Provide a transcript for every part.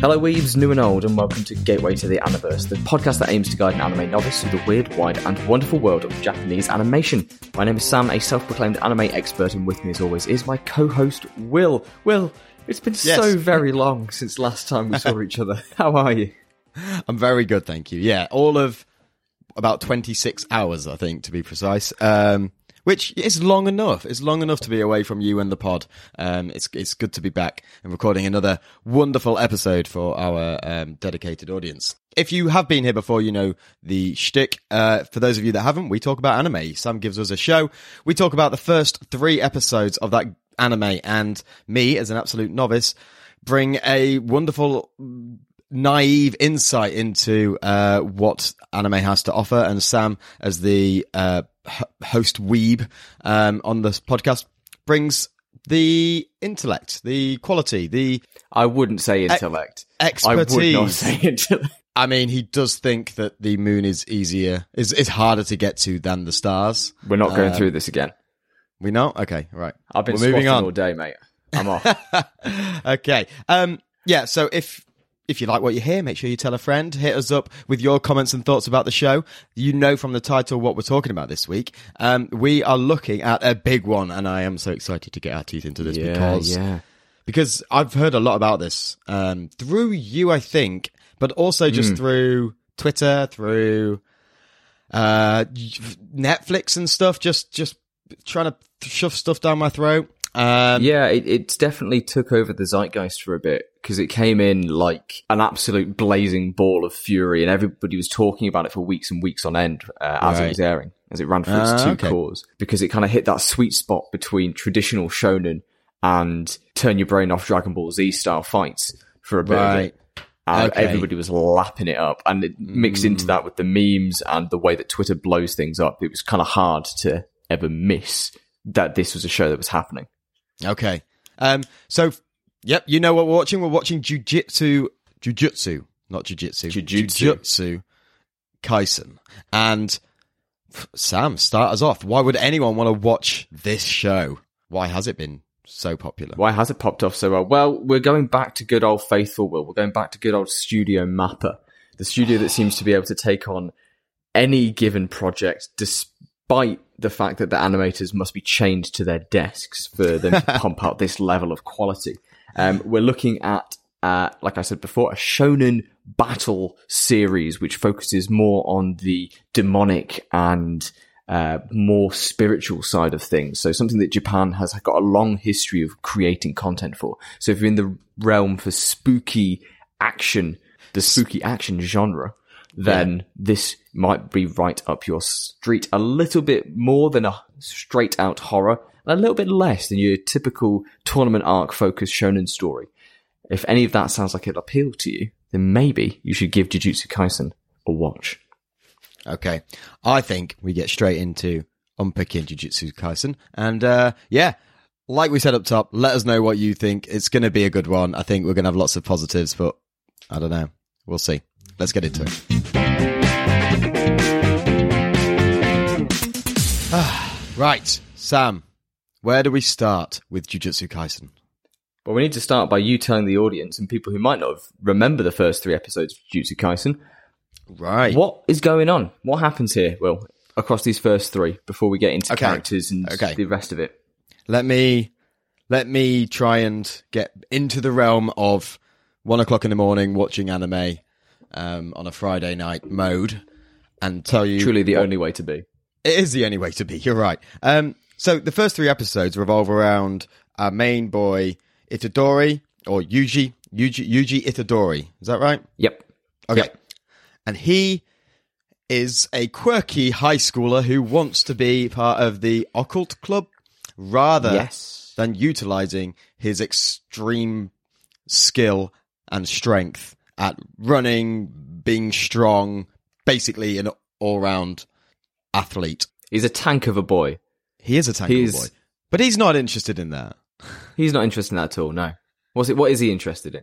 Hello, weebs, new and old, and welcome to Gateway to the Aniverse, the podcast that aims to guide an anime novice through the weird, wide, and wonderful world of Japanese animation. My name is Sam, a self-proclaimed anime expert, and with me, as always, is my co-host Will. Will, it's been Yes. so very long since last time we saw each other. How are you? I'm very good, thank you. Yeah, all of about 26 hours, I think, to be precise. Um, which is long enough. It's long enough to be away from you and the pod. Um, it's it's good to be back and recording another wonderful episode for our um, dedicated audience. If you have been here before, you know the shtick. Uh, for those of you that haven't, we talk about anime. Sam gives us a show. We talk about the first three episodes of that anime, and me, as an absolute novice, bring a wonderful naive insight into uh, what anime has to offer. And Sam, as the uh, host weeb um, on this podcast, brings the intellect, the quality, the. I wouldn't say intellect. I would not Expertise. say intellect. I mean, he does think that the moon is easier, is is harder to get to than the stars. We're not going Um, through this again. We know. Okay, right. I've been We're moving on. all day, mate. I'm off. okay. Um, yeah. So if if you like what you hear, make sure you tell a friend. Hit us up with your comments and thoughts about the show. You know from the title what we're talking about this week. Um, we are looking at a big one, and I am so excited to get our teeth into this yeah, because yeah. because I've heard a lot about this um, through you, I think, but also just through Twitter, through uh, Netflix and stuff. Just just trying to shove stuff down my throat. Um, Yeah, it, it definitely took over the zeitgeist for a bit because it came in like an absolute blazing ball of fury, and everybody was talking about it for weeks and weeks on end uh, as it was airing, as it ran through its Ah, two okay. cores, because it kind of hit that sweet spot between traditional shonen and turn your brain off Dragon Ball Z style fights for a bit. Right. And Okay. everybody was lapping it up, and it mixed into that with the memes and the way that Twitter blows things up. It was kind of hard to ever miss that this was a show that was happening. Okay. Um. So, yep. You know what we're watching? We're watching Jujitsu. Jujutsu, not Jujitsu. Jujutsu. Jujutsu. Kaisen. And Sam, start us off. Why would anyone want to watch this show? Why has it been so popular? Why has it popped off so well? Well, we're going back to good old faithful Will. We're going back to good old Studio Mappa, the studio that seems to be able to take on any given project, despite the fact that the animators must be chained to their desks for them to pump out this level of quality. Um, we're looking at, uh, like I said before, a shonen battle series which focuses more on the demonic and uh, more spiritual side of things. So something that Japan has got a long history of creating content for. So if you're in the realm for spooky action, the spooky action genre, then this might be right up your street. A little bit more than a straight out horror, and a little bit less than your typical tournament arc focused shonen story. If any of that sounds like it'll appeal to you, then maybe you should give Jujutsu Kaisen a watch. Okay. I think we get straight into unpicking Jujutsu Kaisen. And, uh, yeah. Like we said up top, let us know what you think. It's going to be a good one. I think we're going to have lots of positives, but I don't know. We'll see. Let's get into it. right, Sam, where do we start with Jujutsu Kaisen? Well, we need to start by you telling the audience and people who might not have remember the first three episodes of Jujutsu Kaisen Right. what is going on. What happens here? Well, across these first three before we get into Okay. characters and Okay. the rest of it. Let me let me try and get into the realm of one o'clock in the morning watching anime um, on a Friday night mode and tell you Truly, the only way to be. It is the only way to be. You're right. Um, so the first three episodes revolve around our main boy Itadori or Yuji Yuji Yuji Itadori. Is that right? Yep. Okay. Yep. And he is a quirky high schooler who wants to be part of the occult club rather Yes. than utilizing his extreme skill and strength at running, being strong, basically an all-round athlete. He's a tank of a boy. He is a tank He's- of a boy, but he's not interested in that. He's not interested in that at all. No. What's it? What is he interested in?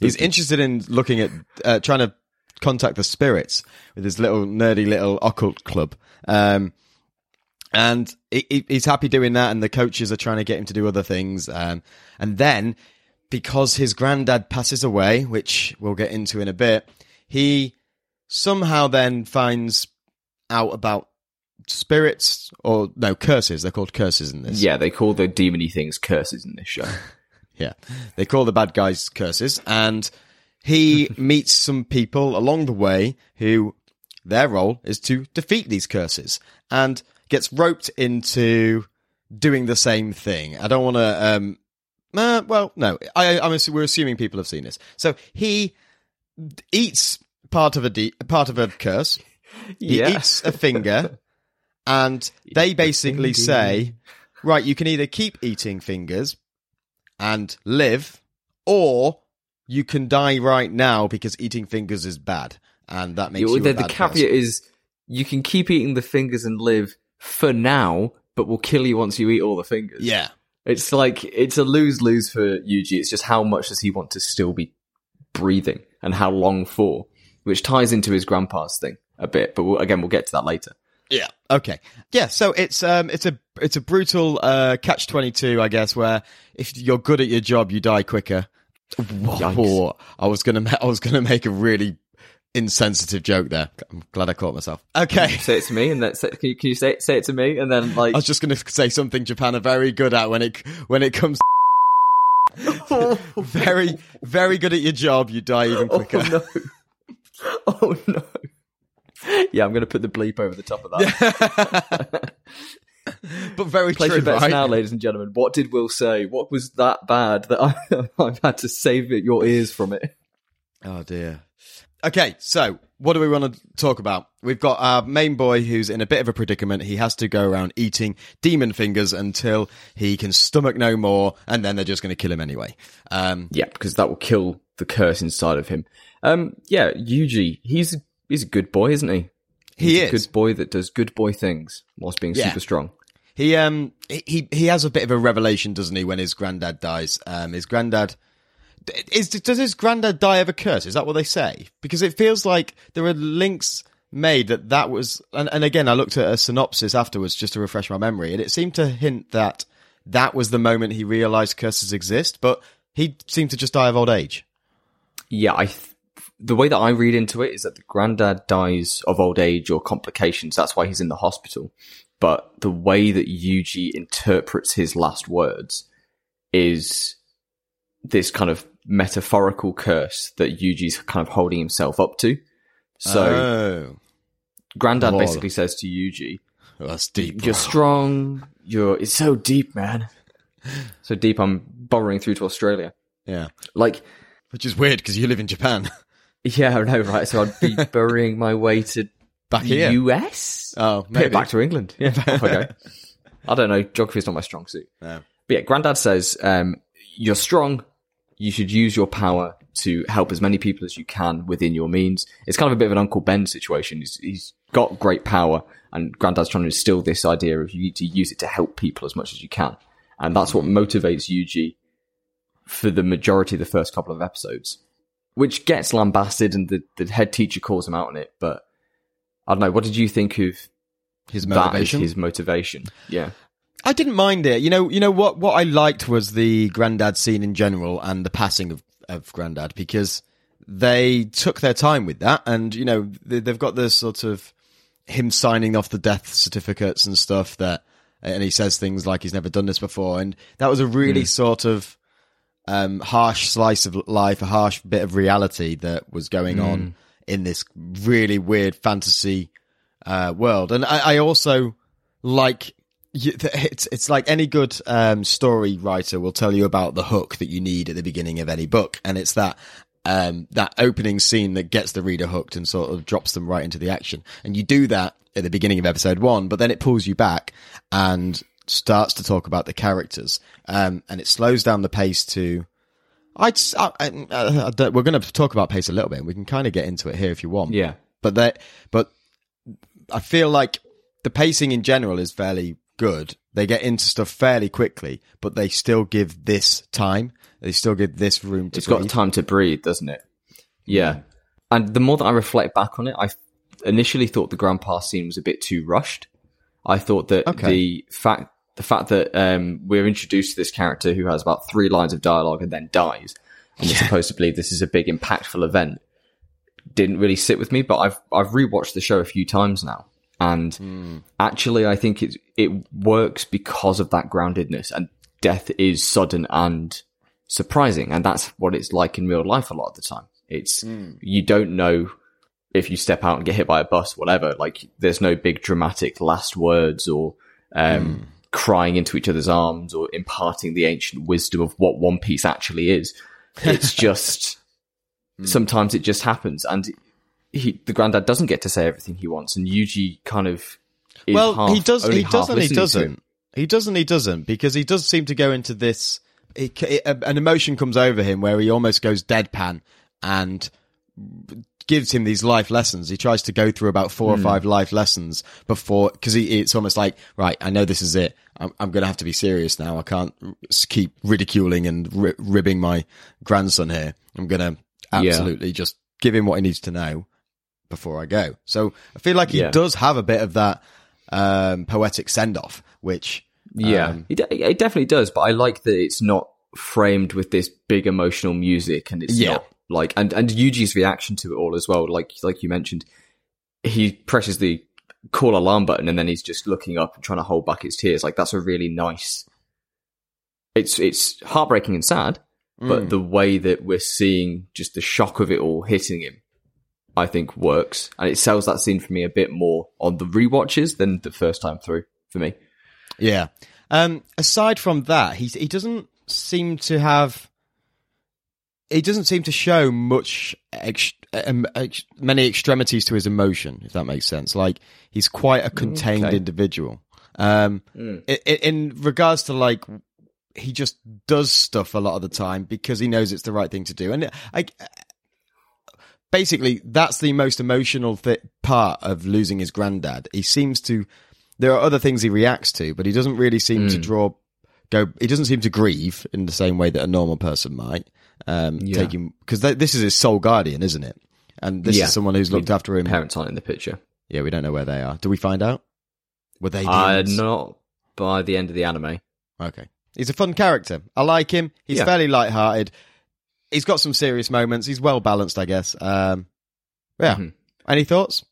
He's interested in looking at uh, trying to contact the spirits with his little nerdy little occult club. Um, and he- he's happy doing that, and the coaches are trying to get him to do other things. Um, and then because his granddad passes away, which we'll get into in a bit, he somehow then finds out about spirits or no curses. They're called curses in this. Yeah, they call the demony things curses in this show. Yeah. They call the bad guys curses and he meets some people along the way who their role is to defeat these curses and gets roped into doing the same thing. I don't want to, um, uh, well, no, I, I'm, we're assuming people have seen this. So he eats part of a de- part of a curse. He Yeah. eats a finger, and they basically say, right, you can either keep eating fingers and live, or you can die right now because eating fingers is bad, and that makes Yeah, you the, a the bad caveat person. is you can keep eating the fingers and live for now, but will kill you once you eat all the fingers. Yeah, It's like it's a lose lose for Yuji. It's just how much does he want to still be breathing and how long for, which ties into his grandpa's thing a bit. But we'll, again, we'll get to that later. Yeah. Okay. Yeah. So it's um it's a it's a brutal uh catch twenty two I guess where if you're good at your job you die quicker. Whoa, I was gonna ma- I was gonna make a really insensitive joke there. I'm glad I caught myself. Okay. Say it to me, and then say, can you, can you say it, say it to me, and then like I was just gonna say something Japan are very good at when it when it comes. very very good at your job. You die even quicker. oh no, oh no. Yeah, I'm going to put the bleep over the top of that. but very Place true, your bets right? now, ladies and gentlemen. What did Will say? What was that bad that I, I've had to save it, your ears from it? Oh dear. Okay, so what do we want to talk about? We've got our main boy who's in a bit of a predicament. He has to go around eating demon fingers until he can stomach no more, and then they're just going to kill him anyway. Um, Yeah, because that will kill the curse inside of him. Um, yeah, Yuji, he's he's a good boy, isn't he? He He's a good boy that does good boy things whilst being Yeah. super strong. he um he he has a bit of a revelation, doesn't he, when his granddad dies? Um, his granddad is does his granddad die of a curse? Is that what they say? Because it feels like there are links made that that was, and, and again, I looked at a synopsis afterwards just to refresh my memory, and it seemed to hint that that was the moment he realized curses exist, but he seemed to just die of old age. Yeah, I. Th- the way that I read into it is that the granddad dies of old age or complications. That's why he's in the hospital. But the way that Yuji interprets his last words is this kind of metaphorical curse that Yuji's kind of holding himself up to. So oh, granddad Lol. basically says to Yuji, Well, that's deep. You're strong. You're. It's so deep, man. So deep. I'm burrowing through to Australia. yeah, Like, which is weird because you live in Japan. yeah, I know, right? So I'd be burying my way to Back the here. US. oh, Maybe back to England. Yeah, off I don't know. Geography is not my strong suit. No. But yeah, Granddad says, um, "You're strong. You should use your power to help as many people as you can within your means." It's kind of a bit of an Uncle Ben situation. He's, he's got great power, and Granddad's trying to instill this idea of you need to use it to help people as much as you can, and that's what motivates Yuji for the majority of the first couple of episodes, which gets lambasted, and the, the head teacher calls him out on it. But I don't know. What did you think of His motivation. his motivation? Yeah. I didn't mind it. You know, you know what? What I liked was the granddad scene in general and the passing of of granddad because they took their time with that, and you know they, they've got this sort of him signing off the death certificates and stuff that, and he says things like he's never done this before, and that was a really hmm. sort of um, harsh slice of life, a harsh bit of reality that was going on in this really weird fantasy uh, world. And I, I also like it's it's like any good um, story writer will tell you about the hook that you need at the beginning of any book, and it's that um, that opening scene that gets the reader hooked and sort of drops them right into the action. And you do that at the beginning of episode one, but then it pulls you back and starts to talk about the characters, um, and it slows down the pace to. I'd, I, I- I don't- we're going to talk about pace a little bit. and We can kind of get into it here if you want Yeah. but that but I feel like the pacing in general is fairly good. They get into stuff fairly quickly, but they still give this time. They still give this room to It's got time to breathe, doesn't it? Yeah. And the more that I reflect back on it, I initially thought the grandpa scene was a bit too rushed. I thought that Okay. the fact the fact that um, we're introduced to this character who has about three lines of dialogue and then dies, and we're supposed to believe this is a big impactful event, didn't really sit with me. But I've I've rewatched the show a few times now, and actually I think it it works because of that groundedness, and death is sudden and surprising, and that's what it's like in real life a lot of the time. It's you don't know if you step out and get hit by a bus, whatever. Like there's no big dramatic last words or um, crying into each other's arms or imparting the ancient wisdom of what One Piece actually is. It's just hmm. sometimes it just happens, and he, the granddad doesn't get to say everything he wants, and Yuji kind of well, half- he does. He doesn't. He listening to him. doesn't. He doesn't. He doesn't because he does seem to go into this. It, it, an emotion comes over him where he almost goes deadpan and gives him these life lessons. He tries to go through about four or five life lessons before because it's almost like right. I know this is it. I'm, I'm going to have to be serious now. I can't keep ridiculing and ri- ribbing my grandson here. I'm going to absolutely just give him what he needs to know before I go. So I feel like he Yeah. does have a bit of that um, poetic send off, which Yeah, um, it, it definitely does. But I like that it's not framed with this big emotional music, and it's Yeah. not like and and Yuji's reaction to it all as well. Like like you mentioned, he presses the call alarm button, and then he's just looking up and trying to hold back his tears. Like that's a really nice. It's it's heartbreaking and sad, Mm. but the way that we're seeing just the shock of it all hitting him, I think works, and it sells that scene for me a bit more on the rewatches than the first time through for me. yeah. Um, aside from that, he he doesn't seem to have. He doesn't seem to show much ex- um, ex- many extremities to his emotion, if that makes sense. Like he's quite a contained Okay. individual. Um, Mm. i- i- in regards to like he just does stuff a lot of the time because he knows it's the right thing to do and I, basically that's the most emotional th- part of losing his granddad he seems to there are other things he reacts to but he doesn't really seem to draw go he doesn't seem to grieve in the same way that a normal person might um Yeah. taking because th- this is his sole guardian isn't it and this Yeah. is someone who's looked after him Parents aren't in the picture. yeah we don't know where they are do we find out were they Uh, not by the end of the anime. Okay. He's a fun character. I like him. He's Yeah. fairly light-hearted. He's got some serious moments. He's well balanced, I guess. Um, yeah. Mhm. Any thoughts?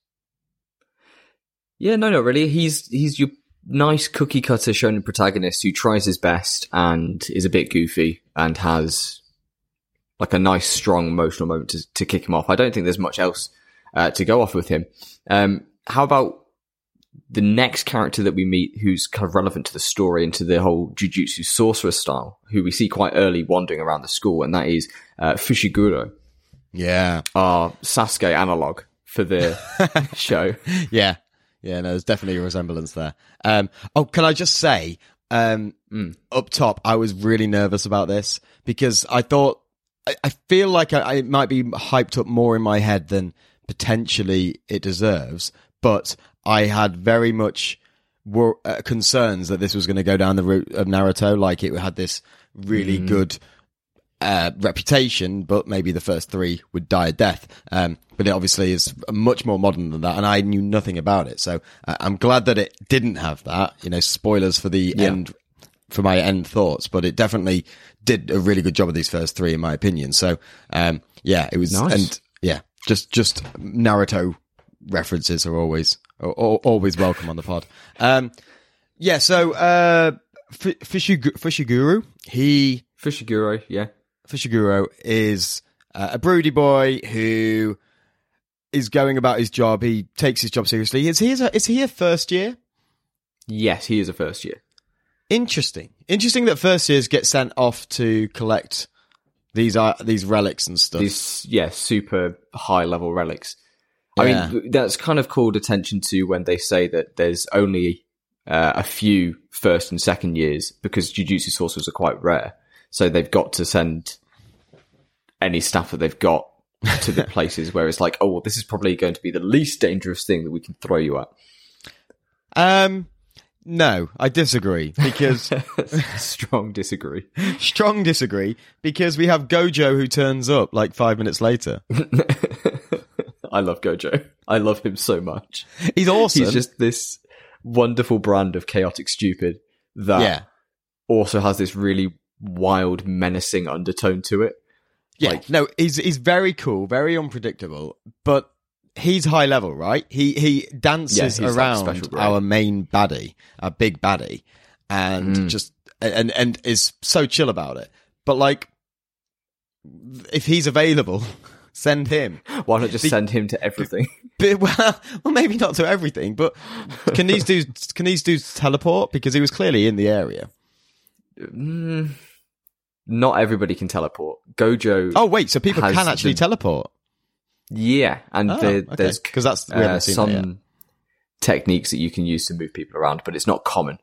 Yeah, no, not really. He's he's your nice cookie cutter shonen protagonist who tries his best and is a bit goofy and has like a nice, strong emotional moment to, to kick him off. I don't think there's much else uh, to go off with him. Um, how about the next character that we meet who's kind of relevant to the story and to the whole Jujutsu sorcerer style, who we see quite early wandering around the school, and that is uh, Fushiguro, Yeah. our Sasuke analog for the show. Yeah. Yeah, no, there's definitely a resemblance there. Um, oh, can I just say, um, Mm. up top, I was really nervous about this because I thought, I, I feel like I, I it might be hyped up more in my head than potentially it deserves, but I had very much wor- uh, concerns that this was going to go down the route of Naruto, like it had this really good uh, reputation, but maybe the first three would die a death. Um, but it obviously is much more modern than that, and I knew nothing about it. So uh, I'm glad that it didn't have that. You know, spoilers for the Yeah. end, for my end thoughts, but it definitely did a really good job of these first three, in my opinion. So um, yeah, it was, Nice. and yeah, just just Naruto references are always are, are always welcome on the pod. Um, yeah, so uh, F- Fushiguru, he Fushiguro, yeah. Fushiguro is uh, a broody boy who is going about his job. He takes his job seriously. Is he is, is he a first year? Yes, he is a first year. Interesting. Interesting that first years get sent off to collect these uh, these relics and stuff. These, yeah, super high level relics. Yeah. I mean, that's kind of called attention to when they say that there's only uh, a few first and second years because Jujutsu sorcerers are quite rare. So they've got to send any staff that they've got to the places where it's like, oh, well, this is probably going to be the least dangerous thing that we can throw you at. um, no, I disagree because Strong disagree. strong disagree because we have Gojo who turns up like five minutes later. I love Gojo. I love him so much. He's awesome. He's just this wonderful brand of chaotic stupid that yeah, also has this really wild, menacing undertone to it. yeah. Like- no, he's he's very cool, very unpredictable, but he's high level, right? He he dances Yeah, like around our main baddie, our big baddie, and Mm. just and and is so chill about it. But like, if he's available, send him. Why not just Be- send him to everything? But, well, well, maybe not to everything, but can these dudes can these dudes teleport? Because he was clearly in the area. Mm, not everybody can teleport. Gojo, Oh wait, so people can actually the- teleport. Yeah, and Oh, there, okay. there's 'Cause that's- uh, that some yet. techniques that you can use to move people around, but it's not common.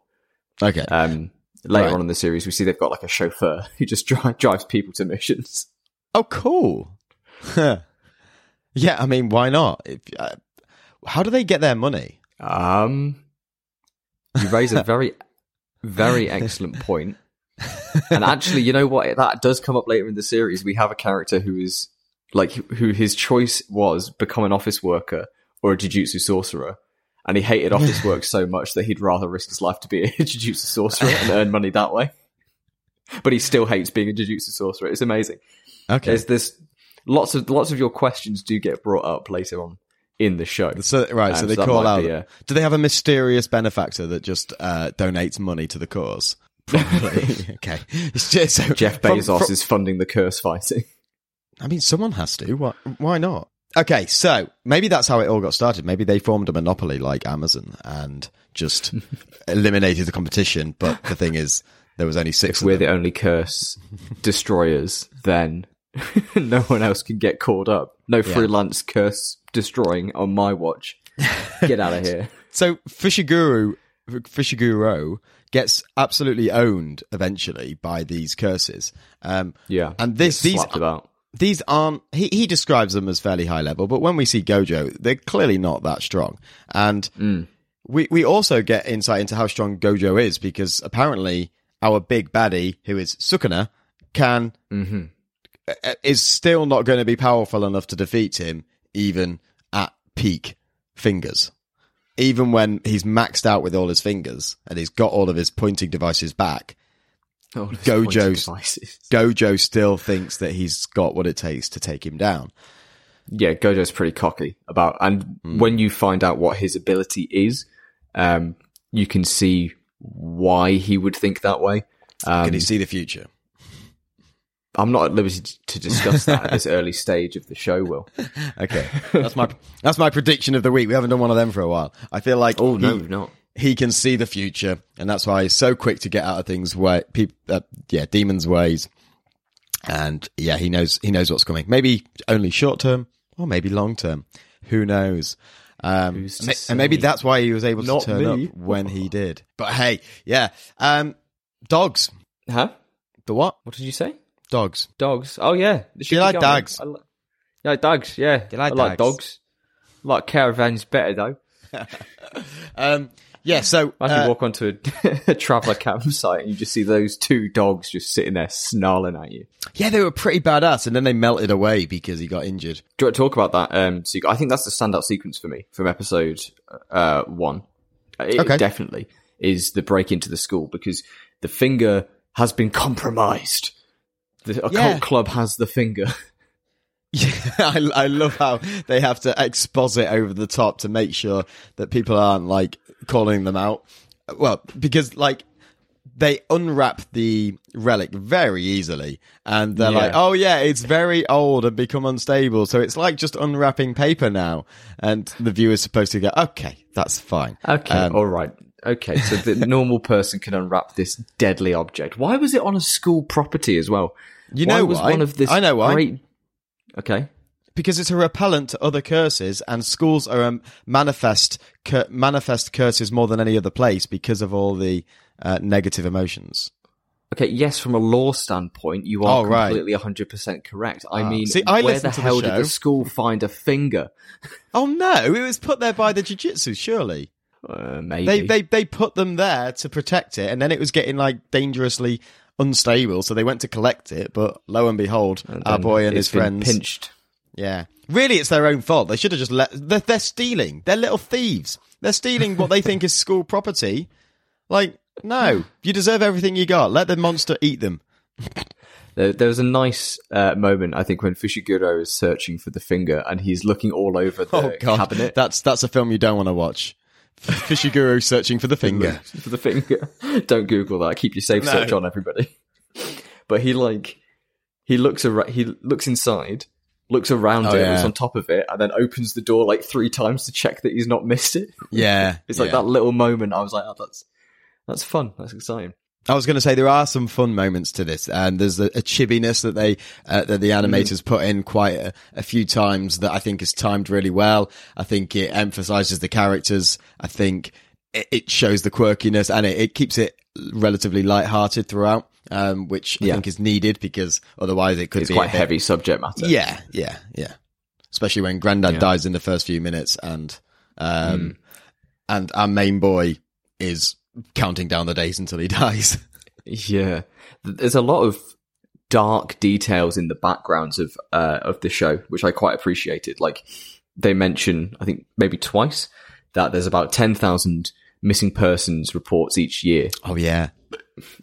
Okay. Um, later Right. on in the series, we see they've got like a chauffeur who just dri- drives people to missions. Oh, cool. yeah, I mean, why not? If, uh, how do they get their money? Um, you raise a very, very excellent point. And actually, you know what? That does come up later in the series. We have a character who is like who his choice was become an office worker or a jujutsu sorcerer, and he hated office work so much that he'd rather risk his life to be a jujutsu sorcerer and earn money that way. But he still hates being a jujutsu sorcerer. It's amazing. Okay. There's this lots of lots of your questions do get brought up later on in the show. So right, so they so call out. a- Do they have a mysterious benefactor that just uh, donates money to the cause? Probably. okay. It's just, so Jeff from- Bezos from- is funding the curse fighting. I mean, someone has to. Why, why not? Okay, so maybe that's how it all got started. Maybe they formed a monopoly like Amazon and just eliminated the competition. But the thing is, there was only six. Of We're them. the only curse destroyers. Then no one else can get caught up. No freelance curse destroying on my watch. Get out of here. So Fishiguru, Fishiguro gets absolutely owned eventually by these curses. Um, Yeah, and this these about. These aren't. He he describes them as fairly high level, but when we see Gojo, they're clearly not that strong. And Mm. we we also get insight into how strong Gojo is because apparently our big baddie, who is Sukuna, can hmm uh, is still not going to be powerful enough to defeat him, even at peak fingers. Even when he's maxed out with all his fingers and he's got all of his pointing devices back, Oh, those Gojo's- pointing devices. Gojo still thinks that he's got what it takes to take him down. Yeah, Gojo's pretty cocky about, and Hmm. when you find out what his ability is, um, you can see why he would think that way. Um, Can he see the future? I'm not at liberty to discuss that at this early stage of the show. Will Okay, that's my that's my prediction of the week. We haven't done one of them for a while. I feel like oh no, we've not. He can see the future, and that's why he's so quick to get out of things. Way, people, uh, yeah, demons' ways, and yeah, he knows he knows what's coming. Maybe only short term, or maybe long term. Who knows? Um, ma- and maybe that's why he was able Not to turn me. up when he did. But hey, yeah, um, dogs. Huh? The what? What did you say? Dogs. Dogs. Oh yeah. The you like dogs? I li- yeah, dogs. Yeah, you like I like dogs? dogs. I like caravans better though. Um, yeah. So I can uh, walk onto a, a traveller campsite and you just see those two dogs just sitting there snarling at you. yeah, they were pretty badass, and then they melted away because he got injured. Do you want to talk about that? Um, sequ- I think that's the standout sequence for me from episode uh, one. It Okay. definitely is the break into the school because the finger has been compromised. The occult Yeah. club has the finger. Yeah, I, I love how they have to exposit over the top to make sure that people aren't like calling them out. Well, because like they unwrap the relic very easily and they're Yeah. like, oh yeah, it's very old and become unstable. So it's like just unwrapping paper now. And the viewer's supposed to go, okay, that's fine. Okay, Um, all right. Okay, so the normal person can unwrap this deadly object. Why was it on a school property as well? You why know was why? one of this I know why. Great... Okay. because it's a repellent to other curses, and schools are a manifest cur- manifest curses more than any other place because of all the uh, negative emotions. Okay, yes, from a law standpoint, you are Oh, right. completely 100% correct. I Ah. mean, See, I where the to the hell did the school find a finger? Oh no, it was put there by the jiu-jitsu, surely. Uh, maybe. They they they put them there to protect it, and then it was getting like dangerously unstable, so they went to collect it. But lo and behold, And our boy and his friends, pinched. yeah, really, it's their own fault. They should have just let. They're, they're stealing. They're little thieves. They're stealing what they think is school property. Like No, you deserve everything you got. Let the monster eat them. There, there was a nice uh, moment, I think, when Fushiguro is searching for the finger and he's looking all over the Oh god, cabinet that's that's a film you don't want to watch. Fishiguro searching for the finger. for the finger. Don't Google that. Keep your safe No. search on, everybody. But he like he looks around. He looks inside, looks around Oh, it, yeah. looks on top of it, and then opens the door like three times to check that he's not missed it. Yeah, It's like yeah. that little moment. I was like, oh, that's that's fun. That's exciting. I was going to say there are some fun moments to this, and there's a, a chibbiness that they uh, that the animators put in quite a, a few times that I think is timed really well. I think it emphasizes the characters. I think it, it shows the quirkiness, and it, it keeps it relatively light-hearted throughout, um, which I Yeah. think is needed because otherwise it could It's be quite heavy subject matter. Yeah, yeah, yeah. Especially when Grandad Yeah. dies in the first few minutes, and um, Mm. and our main boy is counting down the days until he dies. Yeah, there's a lot of dark details in the backgrounds of uh, of the show, which I quite appreciated. Like they mention, I think maybe twice, that there's about ten thousand missing persons reports each year oh yeah,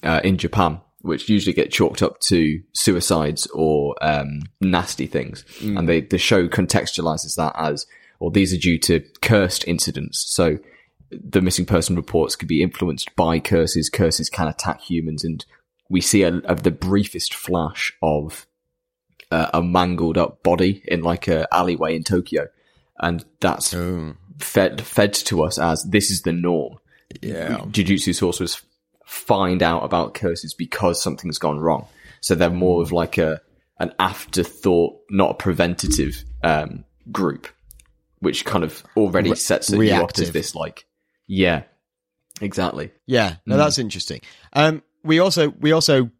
uh, in Japan, which usually get chalked up to suicides or um, nasty things, and they the show contextualizes that as, well, these are due to cursed incidents. So the missing person reports could be influenced by curses. Curses can attack humans, and we see a, of the briefest flash of uh, a mangled up body in like a alleyway in Tokyo, and that's oh fed fed to us as this is the norm. yeah, Jujutsu sorcerers find out about curses because something's gone wrong. So they're more of like a an afterthought, not a preventative um, group, which kind of already sets it you up as this like, yeah, exactly. yeah. No, that's interesting. Um, we also we also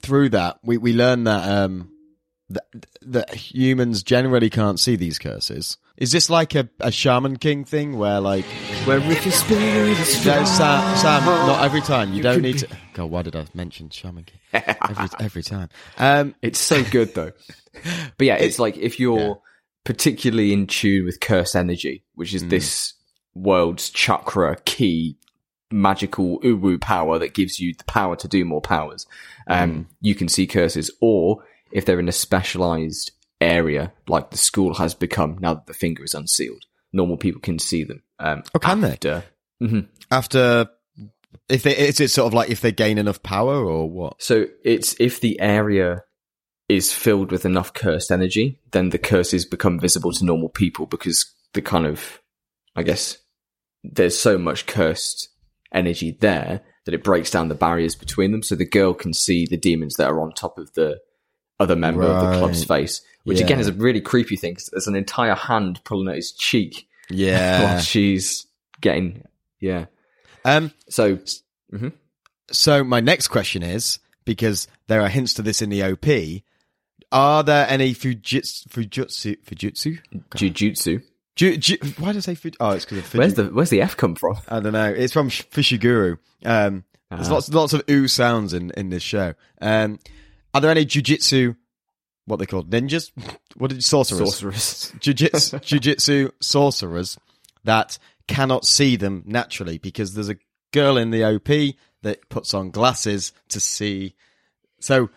through that we we learn that um that, that humans generally can't see these curses. Is this like a, a shaman king thing where like Where if your spirit is No, Sam, Sam, not every time. You, don't need be- to. God, why did I mention Shaman King? Every, every time. Um, It's so good though. but yeah, it's like if you're yeah. particularly in tune with curse energy, which is this world's chakra key magical uwu power that gives you the power to do more powers, um, you can see curses. Or if they're in a specialized area, like the school has become now that the finger is unsealed, normal people can see them. Um, Oh, can they? after, Mhm. after, if they, is it sort of like if they gain enough power or what? So it's if the area is filled with enough cursed energy, then the curses become visible to normal people because the kind of, I guess, there's so much cursed energy there that it breaks down the barriers between them. So the girl can see the demons that are on top of the other member of the club's face, which again is a really creepy thing. 'cause there's an entire hand pulling at his cheek while Yeah. she's getting, yeah. um, So so my next question is, because there are hints to this in the OP, are there any Fujitsu, Fujitsu, Fujitsu? jujutsu. Ju, ju, why did I say Fuj? Oh, it's because of Fuji. Where's the where's the F come from? I don't know. It's from Sh- Fushiguru. Um, there's Ah. lots, lots of ooh sounds in, in this show. Um, are there any jujitsu, what they called ninjas? What did sorcerers? Sorcerers. Jujitsu, jujitsu sorcerers that cannot see them naturally because there's a girl in the OP that puts on glasses to see. So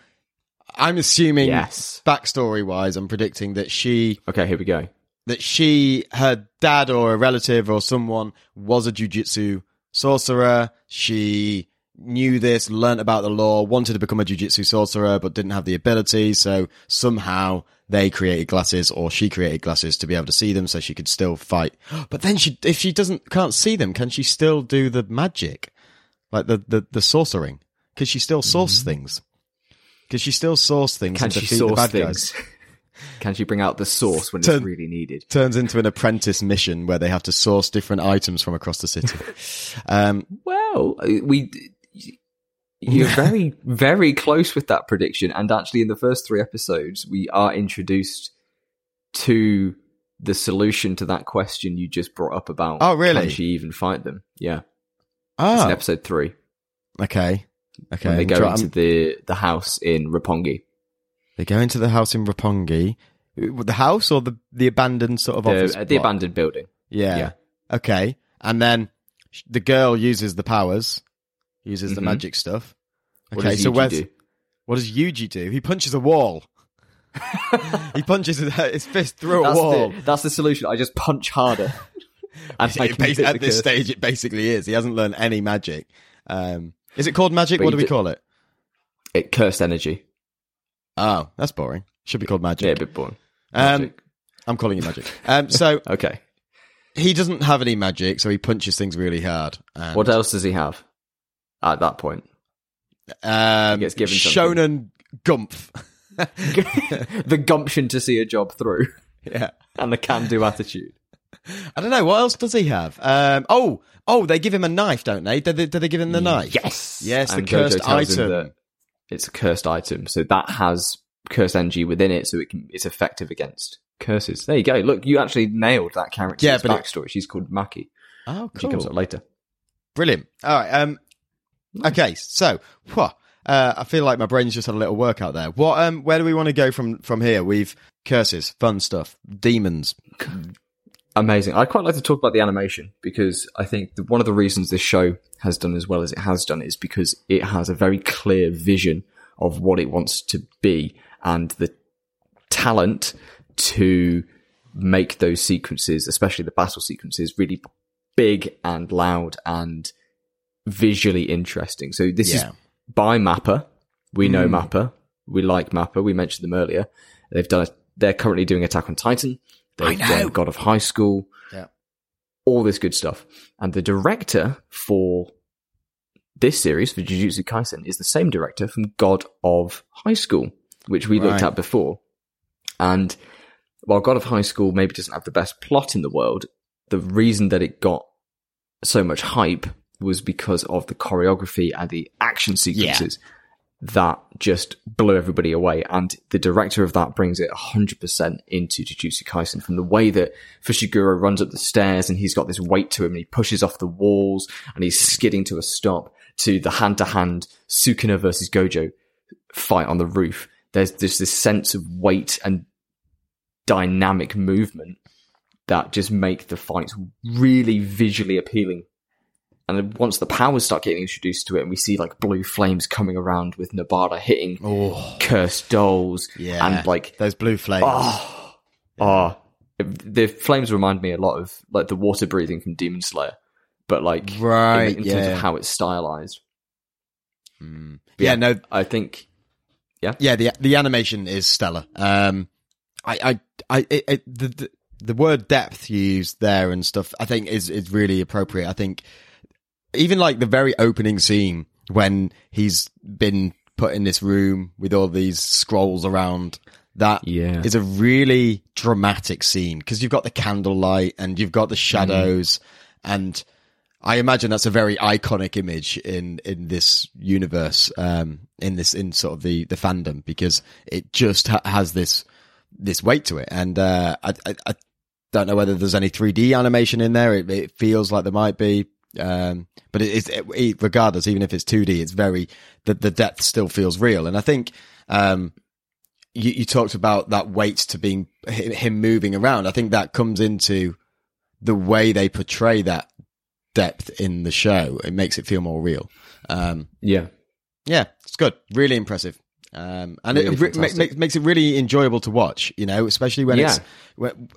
I'm assuming Yes. backstory wise, I'm predicting that she Okay, here we go. That she, her dad or a relative or someone was a jujitsu sorcerer. She knew this, learnt about the law, wanted to become a jujitsu sorcerer, but didn't have the ability. So somehow they created glasses or she created glasses to be able to see them so she could still fight. But then she, if she doesn't, can't see them, can she still do the magic? Like the, the, the sorcering? Can she still source mm-hmm. things? Can she still source things Can and she defeat the bad things? guys? Can she bring out the source when Turn- it's really needed? turns into an apprentice mission where they have to source different items from across the city. Um, Well, uh, we. You're very, very close with that prediction. And actually, in the first three episodes, we are introduced to the solution to that question you just brought up about. Oh, really? Can she even fight them? Yeah. It's in oh, episode three. okay, okay. When they go into the, the house in Roppongi. They go into the house in Roppongi. The house or the the abandoned sort of office? The, uh, the abandoned building. Yeah. yeah. Okay, and then the girl uses the powers uses the Mhm. magic stuff. What Okay, does so Yuji where's, do? what does Yuji do? He punches a wall. he punches his fist through a That's wall. the, that's the solution. I just punch harder. and I It can basi- hit at this stage, it basically is. He hasn't learned any magic. Um, is it called magic? But what do we did- call it? It cursed energy. Oh, that's boring. Should be called magic. Yeah, a bit boring. um, Magic. I'm calling it magic. Um, so Okay. he doesn't have any magic, so he punches things really hard. And, What else does he have at that point? Um, gets given something. Shonen Gumpf. the gumption to see a job through yeah. and the can-do attitude. I don't know. What else does he have? Um, oh, oh, they give him a knife, don't they? Do they, do they give him the knife? Yes. Yes, the And Gojo cursed item. It's a cursed item, so that has cursed energy within it, so it can it's effective against curses. There you go. Look, you actually nailed that character's Yeah, but it- backstory. She's called Maki. Oh, She comes up later. Brilliant. All right. Um, okay. So, whew, uh, I feel like my brain's just had a little workout there. What? Um, where do we want to go from from here? We've curses, fun stuff, demons. Amazing. I'd quite like to talk about the animation because I think that one of the reasons this show has done as well as it has done is because it has a very clear vision of what it wants to be and the talent to make those sequences, especially the battle sequences, really big and loud and visually interesting. So this is by Mappa. We know Mm. Mappa. We like Mappa. We mentioned them earlier. They've done. A, they're currently doing Attack on Titan. They've I know. done God of High School. Yeah. All this good stuff. And the director for this series for Jujutsu Kaisen is the same director from God of High School, which we looked at before. And while God of High School maybe doesn't have the best plot in the world, the reason that it got so much hype was because of the choreography and the action sequences that just blew everybody away. And the director of that brings it 100% into Jujutsu Kaisen from the way that Fushiguro runs up the stairs and he's got this weight to him and he pushes off the walls and he's skidding to a stop to the hand to hand Sukuna versus Gojo fight on the roof. There's just this sense of weight and dynamic movement that just make the fights really visually appealing. And then once the powers start getting introduced to it, and we see like blue flames coming around with Nobara hitting Oh, cursed dolls, yeah. and like those blue flames. oh, oh, the flames remind me a lot of like the water breathing from Demon Slayer, but like in- right. in, yeah. terms of how it's stylized. Mm. But yeah. No. I think Yeah. The the animation is stellar. Um, I I I it, it, the, the the word depth you used there and stuff. I think is is really appropriate. I think even like the very opening scene when he's been put in this room with all these scrolls around. That Yeah. is a really dramatic scene because you've got the candlelight and you've got the shadows, and I imagine that's a very iconic image in in this universe, um, in this in sort of the the fandom because it just ha- has this this weight to it, and uh, I, I I don't know whether there's any 3D animation in there. It, it feels like there might be. Um, but it is, it, it- regardless, even if it's 2D, it's very, the, the depth still feels real. And I think, um, you, you talked about that weight to being him moving around. I think that comes into the way they portray that depth in the show. It makes it feel more real. Um, yeah. yeah, it's good. Really impressive. Um, and Really it re- ma- makes makes it really enjoyable to watch, you know, especially when it's, when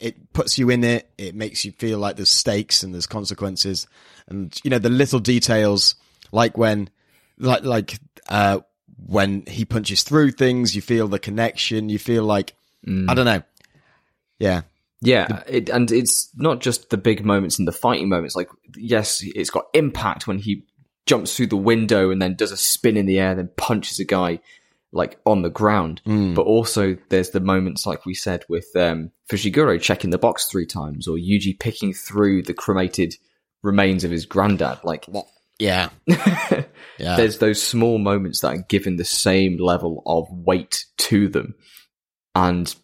it puts you in it. It makes you feel like there's stakes and there's consequences and, you know, the little details, like when, like, like, uh, when he punches through things, you feel the connection, you feel like, Mm. I don't know. Yeah. Yeah, it, and it's not just the big moments and the fighting moments. Like, yes, it's got impact when he jumps through the window and then does a spin in the air, then punches a guy like on the ground. Mm. But also, there's the moments, like we said, with um, Fushiguro checking the box three times, or Yuji picking through the cremated remains of his granddad. Like, Yeah. Yeah. there's those small moments that are given the same level of weight to them. And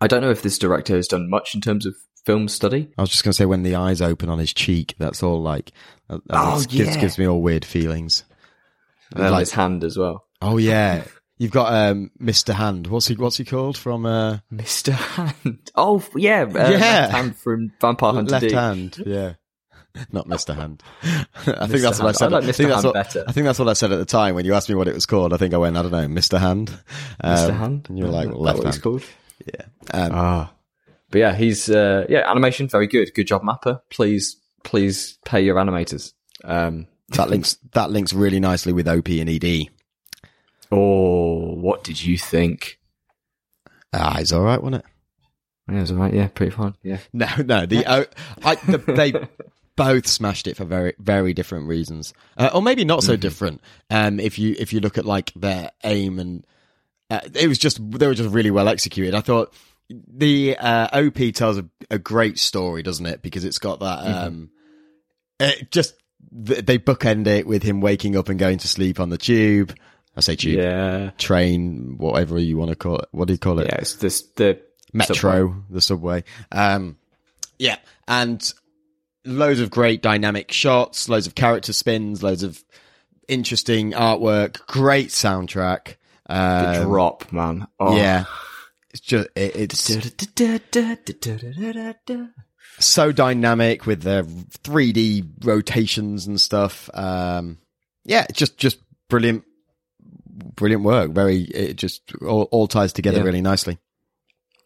I don't know if this director has done much in terms of film study. I was just going to say when the eyes open on his cheek, that's all like, that, that Oh, makes- gives, yeah. gives me all weird feelings. And Like- his hand as well. Oh yeah, you've got um, Mr. Hand. What's he? What's he called from uh, Mr. Hand. Oh, yeah. Uh, Yeah. Left hand from Vampire Hunter Left D. Hand? Yeah, not Mr. Hand. I think that's what I said. I like I think Mr. that's Hand what, better. I think that's what I said at the time when you asked me what it was called. I think I went, I don't know, Mr. Hand. Um, Mr. Hand. And you're like, well, left hand. called? Yeah. Um, Ah. But yeah, he's uh, yeah, animation very good. Good job, Mappa. Please, please pay your animators. Um, that links that links really nicely with OP and ED. Oh, what did you think? Ah, it's all right, wasn't it? Yeah, it was alright. Yeah, pretty fun. Yeah, No, no. The, oh, I, the they both smashed it for very, very different reasons, uh, or maybe not so different. Um, if you if you look at like their aim and uh, it was just they were just really well executed. I thought the uh, OP tells a, a great story, doesn't it? Because it's got that um, it just they bookend it with him waking up and going to sleep on the tube. I say tube, yeah, train, whatever you want to call it. What do you call it? yeah. It's this the Metro, subway. the subway. Um, yeah, and loads of great dynamic shots, loads of character spins, loads of interesting artwork, great soundtrack. The Um, drop, man. Oh. yeah, it's just it, it's so dynamic with the 3D rotations and stuff. Um, yeah, just just brilliant, brilliant work. Very, it just all, all ties together Yeah. really nicely.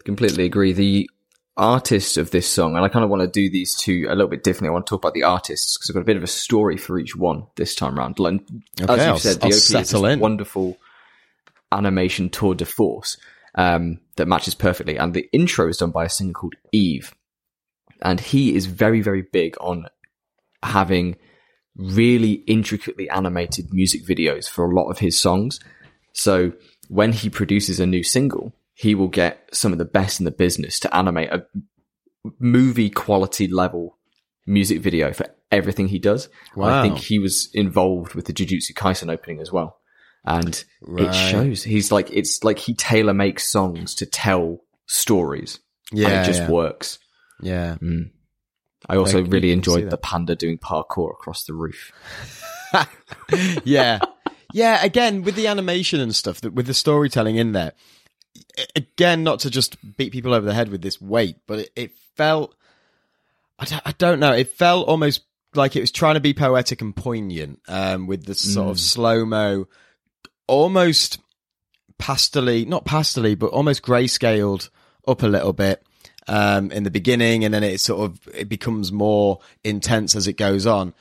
completely agree. The artist of this song, and I kind of want to do these two a little bit differently. I want to talk about the artists because I've got a bit of a story for each one this time round. Like, Okay, as I'll- you've said, the I'll OP is in. wonderful animation tour de force um, that matches perfectly. And the intro is done by a singer called Eve, and he is very, very big on having really intricately animated music videos for a lot of his songs. So when he produces a new single, he will get some of the best in the business to animate a movie quality level music video for everything he does. And I think he was involved with the Jujutsu Kaisen opening as well. And Right. it shows he's like, it's like he tailor makes songs to tell stories. Yeah, and it just yeah. works. Yeah. Mm. I also Like, really enjoyed the panda doing parkour across the roof. yeah. Yeah, again, with the animation and stuff, that with the storytelling in there, again, not to just beat people over the head with this weight, but it, it felt, I don't, I don't know, it felt almost like it was trying to be poetic and poignant, um, with the sort of slow-mo, almost pastely, not pastely, but almost grayscaled up a little bit, um, in the beginning, and then it sort of, it becomes more intense as it goes on.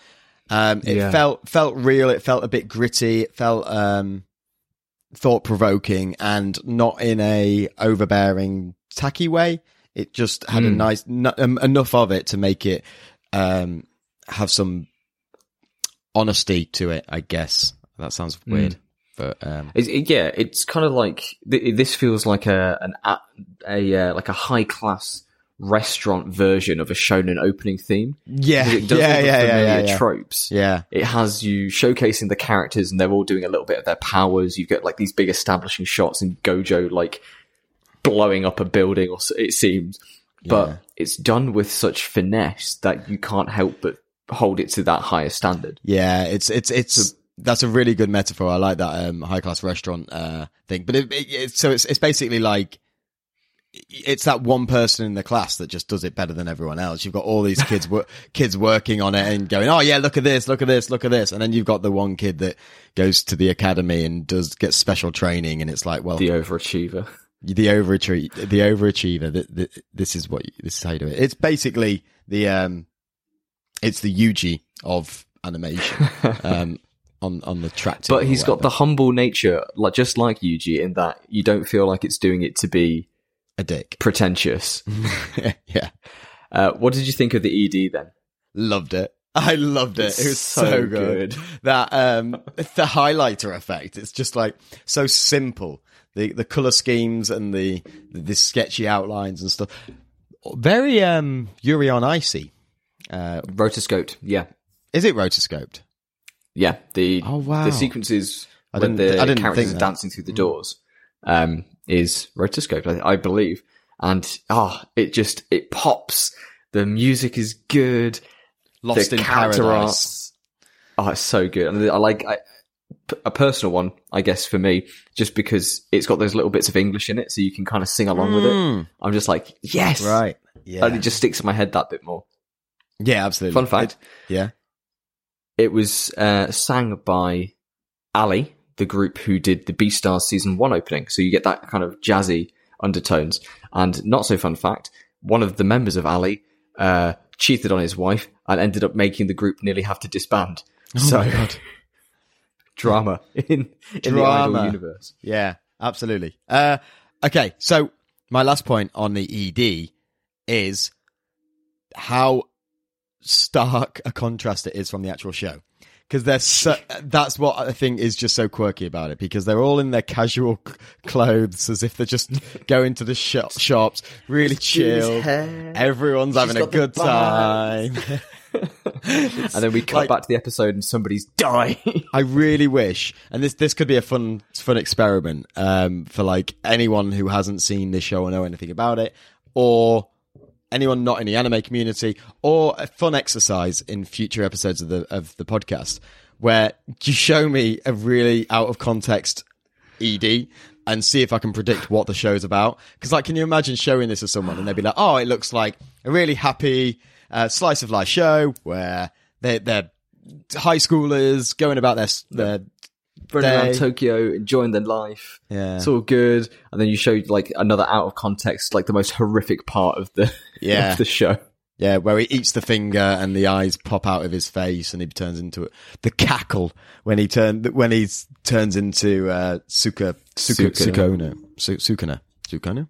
Um, it Yeah. felt felt real. It felt a bit gritty. It felt um, thought provoking, and not in a overbearing, tacky way. It just had a Mm. nice n- um, enough of it to make it um, have some honesty to it. I guess that sounds weird, but um, It's, it, yeah, it's kind of like th- this feels like a an a, a uh, like a high class restaurant version of a shonen opening theme. yeah, It does yeah, all the yeah, yeah, familiar yeah, yeah. tropes. yeah. It has you showcasing the characters, and they're all doing a little bit of their powers. You get like these big establishing shots and Gojo, like blowing up a building, or so it seems. But Yeah. it's done with such finesse that you can't help but hold it to that higher standard. Yeah, it's it's it's that's a really good metaphor. I like that um, high class restaurant uh, thing. But it, it, it's so it's it's basically like it's that one person in the class that just does it better than everyone else. You've got all these kids wor- kids working on it and going, "Oh yeah, look at this, look at this, look at this," and then you've got the one kid that goes to the academy and does get special training, and it's like, well, The overachiever. the overachiever, the overachiever. The, the, this is what you, this is how you do it. It's basically the um, it's the Yuji of animation um on on the track. But he's got the humble nature, like just like Yuji, in that you don't feel like it's doing it to be a dick. pretentious. yeah, Uh, what did you think of the ED then? loved it. I loved it. It's it was so, so good. good. That um the highlighter effect. It's just like so simple. The the color schemes and the the sketchy outlines and stuff. Very um Yuri on Ice. Uh, Rotoscoped, yeah, is it rotoscoped? Yeah. The Oh, wow. the sequences I when the I characters are dancing through the doors um, is rotoscoped, I, I believe, and ah, it just it pops. The music is good. Lost the in character Paradise. art. Oh, it's so good. And I like I, a personal one, I guess, for me, just because it's got those little bits of English in it, so you can kind of sing along with it. Mm. I'm just like, yes, Right. Yeah. and it just sticks in my head that bit more. Yeah, absolutely. Fun fact: It- yeah. It was uh, sang by Ali, the group who did the Beastars season one opening. So you get that kind of jazzy undertones. And not so fun fact: one of the members of Ali uh, cheated on his wife and ended up making the group nearly have to disband. so Oh my God. drama in, in the Drama. Idol universe. Yeah, absolutely. Uh, okay, so my last point on the ED is how stark a contrast it is from the actual show. Because they're so, that's what I think is just so quirky about it. Because they're all in their casual c- clothes, as if they're just going to the shop, shops, really chill. Everyone's having a good time. And then we cut like- back to the episode and somebody's dying. I really wish, and this this could be a fun fun experiment um, for like anyone who hasn't seen this show or know anything about it, or anyone not in the anime community, or a fun exercise in future episodes of the of the podcast, where you show me a really out of context ED and see if I can predict what the show's about. Because, like, can you imagine showing this to someone and they'd be like, "Oh, it looks like a really happy uh, slice of life show where they they're high schoolers going about their their running around Tokyo, enjoying their life. Yeah. It's all good. And then you show like another out of context, like the most horrific part of the Yeah. of the show. yeah, where he eats the finger and the eyes pop out of his face and he turns into it. The cackle when he turn when he turns into uh, Suka Suka Sukuna. Sukona Su- Sukuna Sukuna.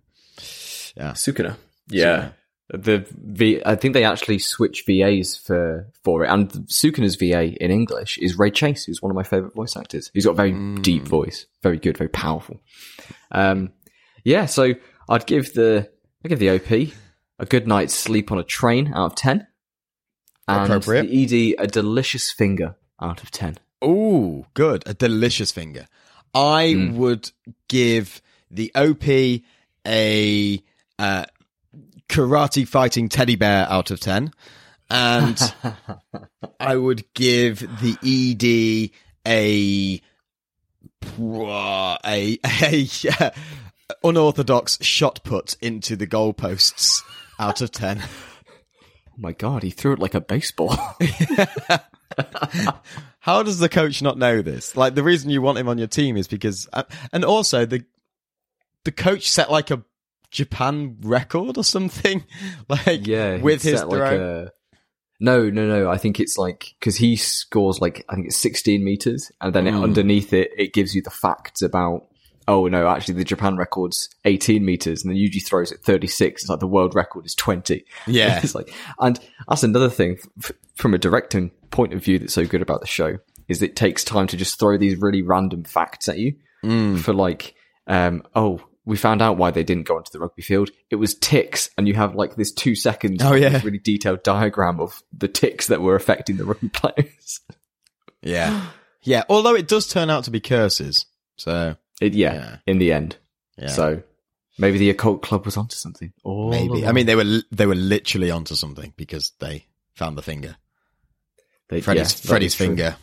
Sukuna. Yeah. The V I think they actually switch VAs for for it. And Sukuna's VA in English is Ray Chase, who's one of my favourite voice actors. He's got a very deep voice. Very good, very powerful. Um yeah, so I'd give the I give the OP a good night's sleep on a train out of ten. And Appropriate. the ED a delicious finger out of ten. Ooh, good. A delicious finger. I would give the OP a uh, karate fighting teddy bear out of 10. And I would give the ED a a, a, unorthodox shot put into the goalposts out of 10. Oh my god, he threw it like a baseball. How does the coach not know this? Like the reason you want him on your team is because, uh, and also the the coach set like a Japan record or something. Like Yeah, with his throw. like a. No, no, no. I think it's like because he scores like I think it's 16 meters, and then it, Hmm. underneath it, it gives you the facts about. Oh no, actually, the Japan record's 18 meters, and then Yuji throws it 36. It's like the world record is 20. Yeah. it's like, and that's another thing f- from a directing point of view that's so good about the show is it takes time to just throw these really random facts at you Hmm. for like, um, oh, we found out why they didn't go onto the rugby field. It was ticks, and you have like this two seconds, Oh, yeah. really detailed diagram of the ticks that were affecting the rugby players. yeah, yeah. Although it does turn out to be curses, so It, yeah, Yeah. in the end. yeah, So maybe the occult club was onto something. All maybe. I mean, they were they were literally onto something because they found the finger, They- Freddy's yeah, Freddy's finger.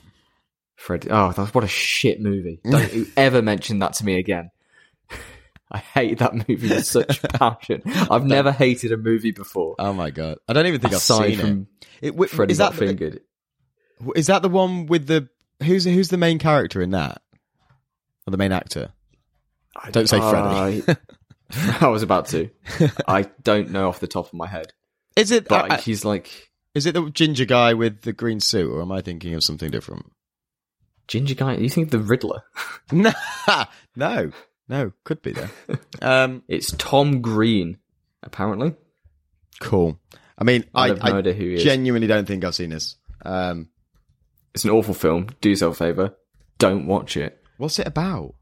Freddy. Oh, that's what a shit movie. Don't you ever mention that to me again. I hate that movie with such passion. I've never hated a movie before. Oh my god! I don't even think I've seen from it. it. wi- Freddy is that got the, fingered. is that the one with the who's who's the main character in that? Or the main actor? I Don't say Freddy. I, I was about to. I don't know off the top of my head, Is it? but I- I- he's like is it the ginger guy with the green suit, or am I thinking of something different? ginger guy. You think the Riddler? no, no, no. Could be there. Um, It's Tom Green, apparently. cool. I mean, I I, have no I idea who he is. genuinely don't think I've seen this. Um, It's an awful film. Do yourself a favor. Don't watch it. what's it about?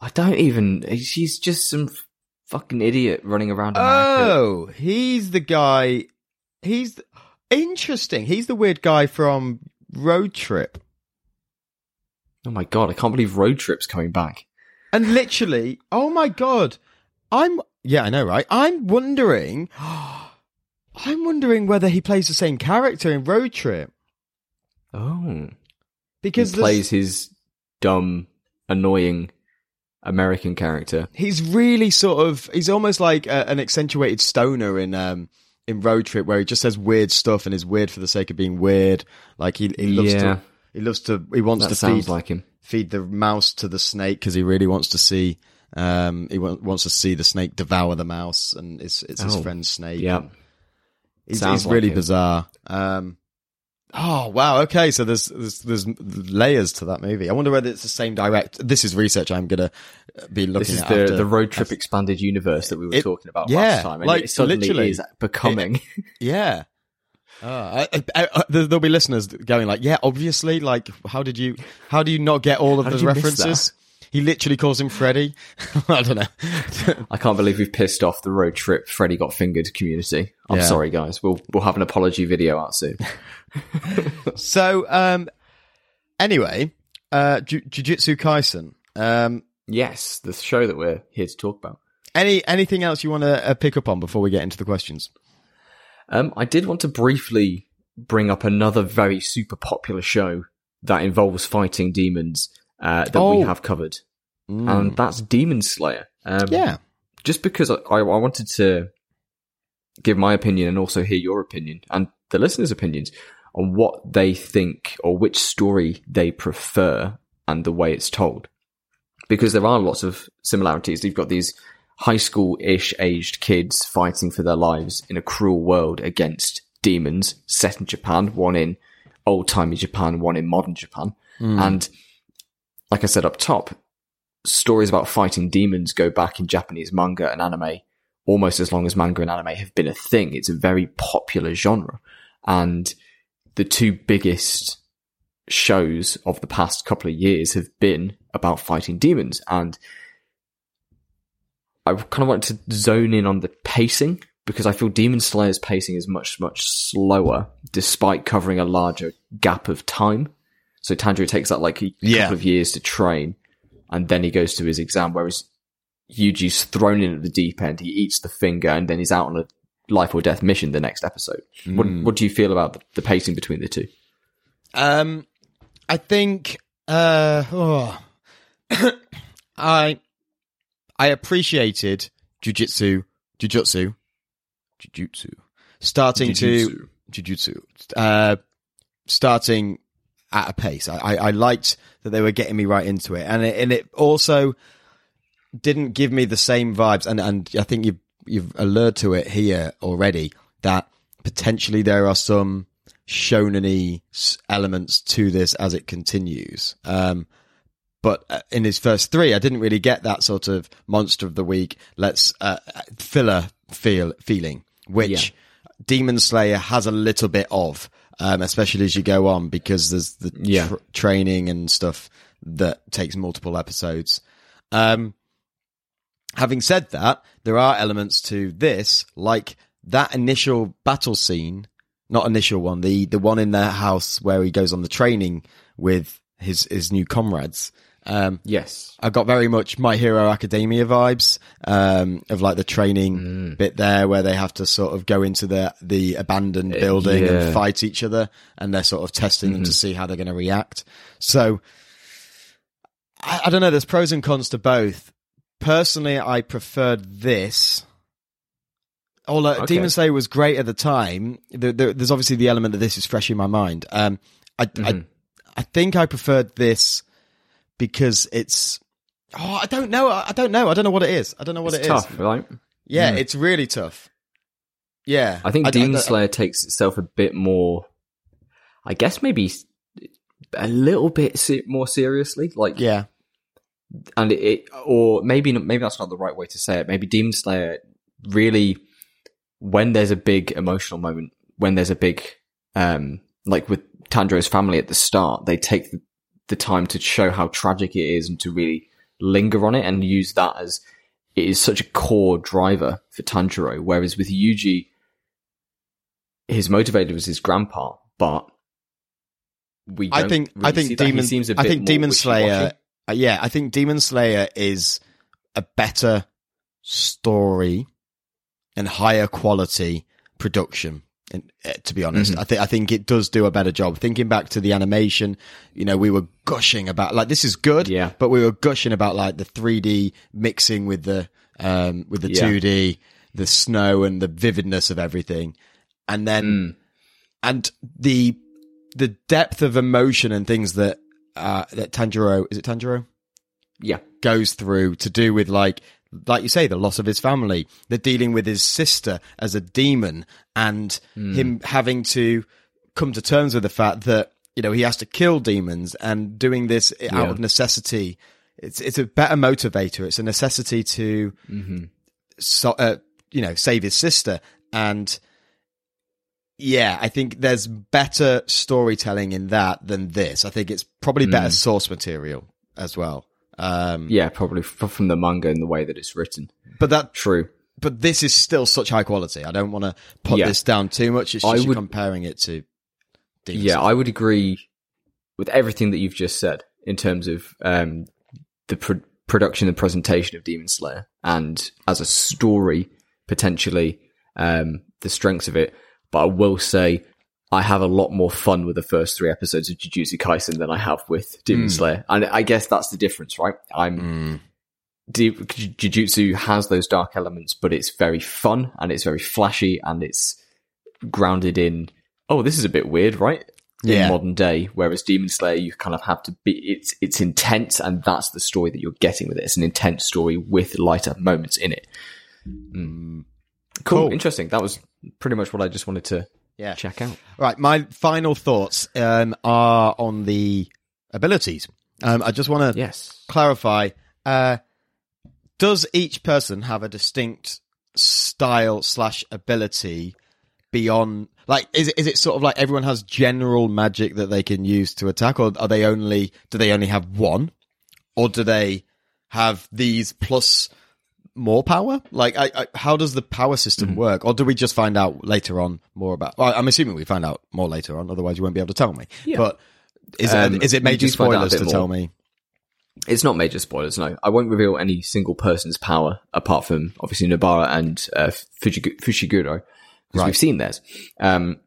I don't even. She's just some f- fucking idiot running around America. Oh, he's the guy. He's the, interesting. He's the weird guy from Road Trip. Oh my god! I can't believe Road Trip's coming back. And literally, oh my god, I'm yeah, I know, right? I'm wondering, I'm wondering whether he plays the same character in Road Trip Oh, because he plays his dumb, annoying American character. he's really sort of he's almost like a, an accentuated stoner in um in Road Trip where he just says weird stuff and is weird for the sake of being weird. Like he, he loves Yeah. to, he loves to, he wants That to sounds feed, like him. Feed the mouse to the snake because he really wants to see, um, he wa- wants to see the snake devour the mouse and it's, it's his Oh, friend's snake. Yeah. He's, he's really like it. bizarre. Um, oh wow, okay. So there's, there's there's layers to that movie. I wonder whether it's the same direct. This is research I'm gonna be looking This is at. the, after. the road trip expanded universe that we were It- talking about yeah, last time. And like, it suddenly literally. is becoming. Yeah. Oh, I, I, I, there- there'll be listeners going like, yeah, obviously, like, how did you, how do you not get all of How the did you miss references? He literally calls him Freddy. I don't know. I can't believe we've pissed off the road trip Freddy got fingered community. I'm Yeah. sorry, guys. We'll we'll have an apology video out soon. so, um, anyway, uh, Ju- Jujutsu Kaisen. Um, yes, the show that we're here to talk about. any anything else you want to uh, pick up on before we get into the questions? Um, I did want to briefly bring up another very super popular show that involves fighting demons uh, that we Oh. have covered, Mm. and that's Demon Slayer. Um, yeah. just because I, I I wanted to give my opinion and also hear your opinion and the listeners' opinions on what they think or which story they prefer and the way it's told. Because there are lots of similarities. You've got these high school ish aged kids fighting for their lives in a cruel world against demons set in Japan, one in old timey Japan, one in modern Japan. Hmm. And like I said up top, stories about fighting demons go back in Japanese manga and anime almost as long as manga and anime have been a thing. It's a very popular genre. And the two biggest shows of the past couple of years have been about fighting demons. And I kind of want to zone in on the pacing because I feel Demon Slayer's pacing is much, much slower despite covering a larger gap of time. So Tanjiro takes that like a Yeah. couple of years to train and then he goes to his exam, whereas Yuji's thrown in at the deep end, he eats the finger and then he's out on a life or death mission the next episode. What, what do you feel about the, the pacing between the two? Um, I think uh, oh. I I appreciated jujitsu, jujutsu, jujutsu, starting to jujutsu, uh, starting at a pace. I, I, I liked that they were getting me right into it, and it, and it also didn't give me the same vibes. And and I think you've you've allured to it here already that potentially there are some shonen elements to this as it continues. Um, but uh, in his first three, I didn't really get that sort of monster of the week. Let's uh, filler feel feeling, which Demon Slayer has a little bit of, um, especially as you go on because there's the Yeah. tr- training and stuff that takes multiple episodes. Um, having said that, there are elements to this, like that initial battle scene, not initial one, the the one in their house where he goes on the training with his his new comrades. Um, Yes. I got very much My Hero Academia vibes um, of like the training Mm. bit there, where they have to sort of go into the the abandoned building yeah. and fight each other, and they're sort of testing them to see how they're going to react. So I, I don't know. There's pros and cons to both. Personally, I preferred this. Although Okay. Demon Slayer was great at the time, there, there, there's obviously the element that this is fresh in my mind. Um, I, I, I think I preferred this because it's. Oh, I don't know. I I don't know. I don't know what it is. I don't know what It's it is. tough, right? Yeah, it's really tough. Yeah, I think I- Demon I- Slayer takes itself a bit more, I guess maybe a little bit se- more seriously. Like, Yeah, and it, it or maybe maybe that's not the right way to say it. Maybe Demon Slayer really, when there's a big emotional moment, when there's a big, um, like with Tanjiro's family at the start, they take the, the time to show how tragic it is and to really linger on it and use that as it is such a core driver for Tanjiro. Whereas with Yuji, his motivator was his grandpa, but we I think really I think see that. He Demon seems a I think Demon. Slayer. uh, yeah, I think Demon Slayer is a better story and higher quality production. Uh, to be honest, Mm-hmm. I think I think it does do a better job. Thinking back to the animation, you know, we were gushing about like this is good, Yeah. but we were gushing about like the 3D mixing with the um with the Yeah. 2D. the snow and the vividness of everything, and then Mm. and the the depth of emotion and things that uh, that Tanjiro is it Tanjiro Yeah. goes through to do with like like you say the loss of his family the dealing with his sister as a demon and hmm. him having to come to terms with the fact that you know he has to kill demons and doing this out of necessity. It's it's a better motivator. It's a necessity to mm-hmm. so, uh, you know save his sister. And yeah i think there's better storytelling in that than this. I think it's probably better hmm. source material as well um Yeah, probably f- from the manga and the way that it's written. but that True. but this is still such high quality. I don't want to put Yeah. this down too much. It's just would- comparing it to. Demon Yeah, Slayer. I would agree with everything that you've just said in terms of um, the pro- production and presentation of Demon Slayer, and as a story, potentially um, the strengths of it. But I will say, I have a lot more fun with the first three episodes of Jujutsu Kaisen than I have with Demon Slayer, and I guess that's the difference, right? I'm. Deep, Jujutsu has those dark elements, but it's very fun and it's very flashy and it's grounded in. Oh, this is a bit weird, right? Yeah. In modern day, whereas Demon Slayer, you kind of have to be. It's it's intense, and that's the story that you're getting with it. It's an intense story with lighter moments in it. Mm. Cool. Cool. interesting. That was pretty much what I just wanted to Yeah. check out. Right. My final thoughts um, are on the abilities. Um, I just want to Yes. clarify. Uh, does each person have a distinct style slash ability beyond? Like, is it, is it sort of like everyone has general magic that they can use to attack, or are they only do they only have one, or do they have these plus more power? Like, I, I, how does the power system Mm-hmm. work, or do we just find out later on more about? Well, I'm assuming we find out more later on, otherwise you won't be able to tell me. Yeah. But is Um, it is it major do find out a spoilers bit to tell me? It's not major spoilers, no. I won't reveal any single person's power apart from obviously Nobara and uh, Fujigu- Fushiguro because Right. we've seen theirs. Um,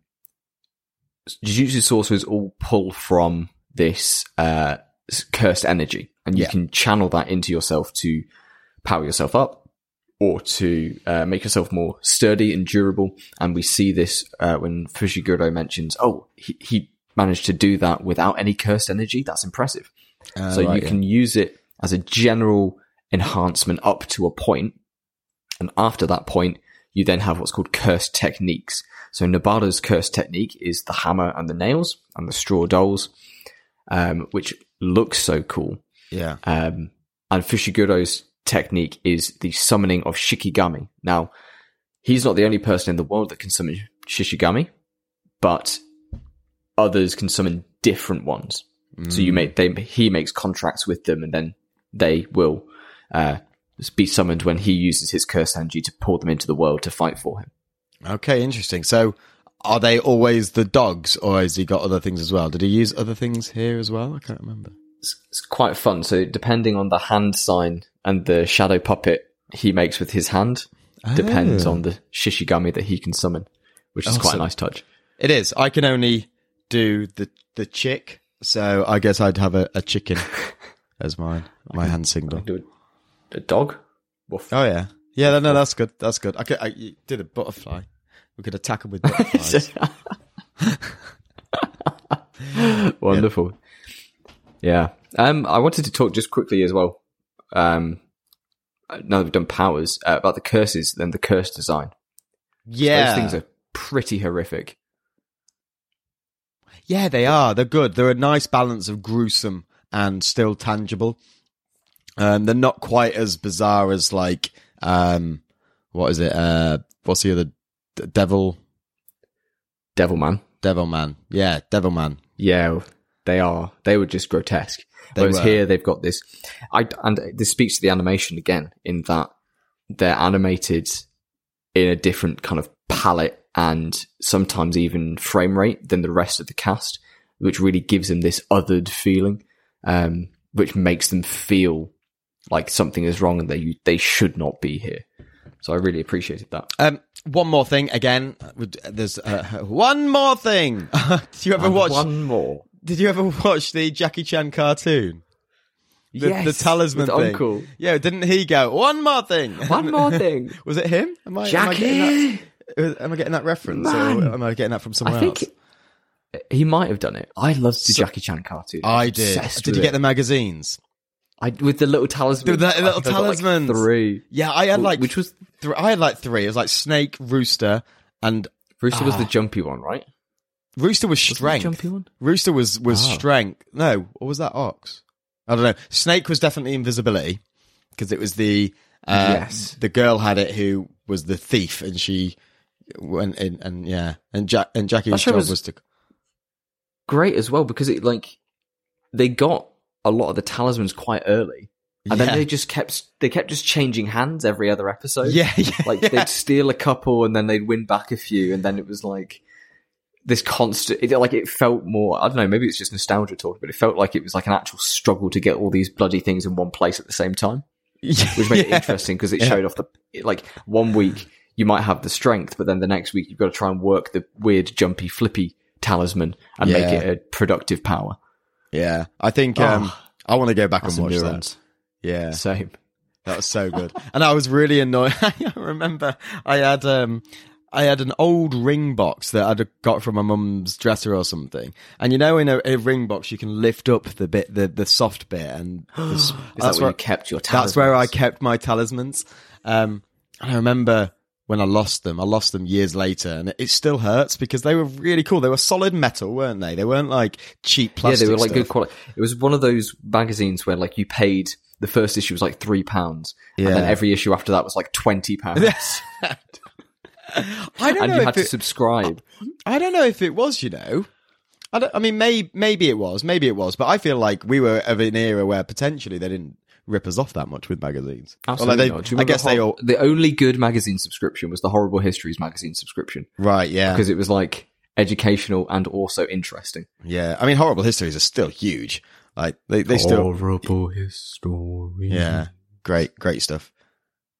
Jujutsu sorcerers all pull from this uh, cursed energy, and you Yeah. can channel that into yourself to power yourself up or to uh, make yourself more sturdy and durable. And we see this uh, when Fushiguro mentions, "Oh, he, he managed to do that without any cursed energy. That's impressive." so right, you yeah. can use it as a general enhancement up to a point, and after that point, you then have what's called cursed techniques. So Nobara's cursed technique is the hammer and the nails and the straw dolls, um, which looks so cool. Yeah. Um, and Fushiguro's technique is the summoning of Shikigami. Now, he's not the only person in the world that can summon Shikigami, but others can summon different ones. So you make they he makes contracts with them, and then they will uh, be summoned when he uses his curse energy to pull them into the world to fight for him. Okay, interesting. So, are they always the dogs, or has he got other things as well? Did he use other things here as well? I can't remember. It's, it's quite fun. So depending on the hand sign and the shadow puppet he makes with his hand, depends Oh. on the Shikigami that he can summon, which is quite a nice touch. It is. I can only do the the chick, so I guess I'd have a, a chicken as my my hand signal. Do a, a dog. Woof. Oh yeah, yeah. No, that's good. That's good. I could. I did a butterfly. We could attack him with butterflies. Wonderful. Yeah. Um, I wanted to talk just quickly as well. Um, now that we've done powers uh, about the curses then the curse design. yeah, Those things are pretty horrific. Yeah, they are. They're good. They're a nice balance of gruesome and still tangible. Um, they're not quite as bizarre as like, um, what is it? Uh, what's the other D- devil? man, Devil man. Yeah, devil man. Yeah, they are. They were just grotesque. They Whereas were. here they've got this. I and this speaks to the animation again in that they're animated in a different kind of palette and sometimes even frame rate than the rest of the cast, which really gives them this othered feeling, um, which makes them feel like something is wrong and they they should not be here. So I really appreciated that. Um, one more thing. Again, there's uh, one more thing. Do you ever watch? one more? Did you ever watch the Jackie Chan cartoon? The, Yes, the talisman with thing. Uncle. Yeah, didn't he go one more thing? One more thing. Was it him? Am I, am I getting Jackie! that, am I getting that reference, Man. or am I getting that from somewhere I think else? he might have done it. I loved the So- Jackie Chan cartoon. I did. Did with you get it. the magazines? I, with the little talisman. With the little think I got, like, three. Yeah, I had like which was th- I had like three. It was like snake, rooster, and Rooster was the Ah. jumpy one, right? Rooster was Was strength. jumpy one. Rooster was was Oh. strength. No, or was that ox? I don't know. Snake was definitely invisibility because it was the uh, Yes. the girl had it who was the thief, and she went in and yeah, and Jack and Jackie's That job was- was to Great as well because it like they got a lot of the talismans quite early, and Yeah. then they just kept they kept just changing hands every other episode. yeah, yeah, like yeah. they'd steal a couple and then they'd win back a few, and then it was like this constant. It, like it felt more. I don't know. Maybe it's just nostalgia talking, but it felt like it was like an actual struggle to get all these bloody things in one place at the same time, which made it interesting because it Yeah. showed off the like one week you might have the strength, but then the next week you've got to try and work the weird jumpy flippy talisman and make it a productive power. Yeah, I think um, Oh, I want to go back and watch that. Yeah, Same. that was so good, and I was really annoyed. I remember I had um, I had an old ring box that I'd got from my mum's dresser or something, and you know, in a, a ring box you can lift up the bit, the the soft bit, and the s- Is that that's where where you kept your talismans? that's where I kept my talismans. Um, and I remember when I lost them, I lost them years later, and it, it still hurts because they were really cool. They were solid metal, weren't they? They weren't like cheap plastic. Yeah, they were like stuff. good quality. It was one of those magazines where like you paid the first issue was like three pounds, yeah. and then every issue after that was like twenty pounds, I don't and know you if had to it, subscribe. I don't know if it was. You know, I, I mean, maybe maybe it was, maybe it was, but I feel like we were of an era where potentially they didn't rip us off that much with magazines. Or, like, Absolutely they- not. Do you I guess they all the only good magazine subscription was the Horrible Histories magazine subscription right. Yeah, because it was like educational and also interesting. yeah. I mean, horrible histories are still huge. Like they they still Horrible History. Yeah, great, great stuff.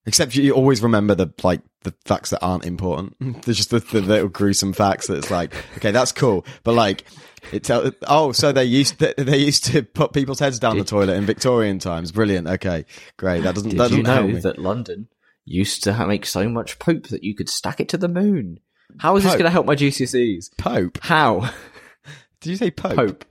Except you always remember the like the facts that aren't important. There's just the, the little gruesome facts that's like, okay, that's cool, but like it tell. Oh, so they used to, they used to put people's heads down the toilet in Victorian times. Brilliant. Okay, great. That doesn't Did that you doesn't help know that London used to make so much poop that you could stack it to the moon? How is this going to help my GCSEs? Pope? How? Did you say Pope? Pope.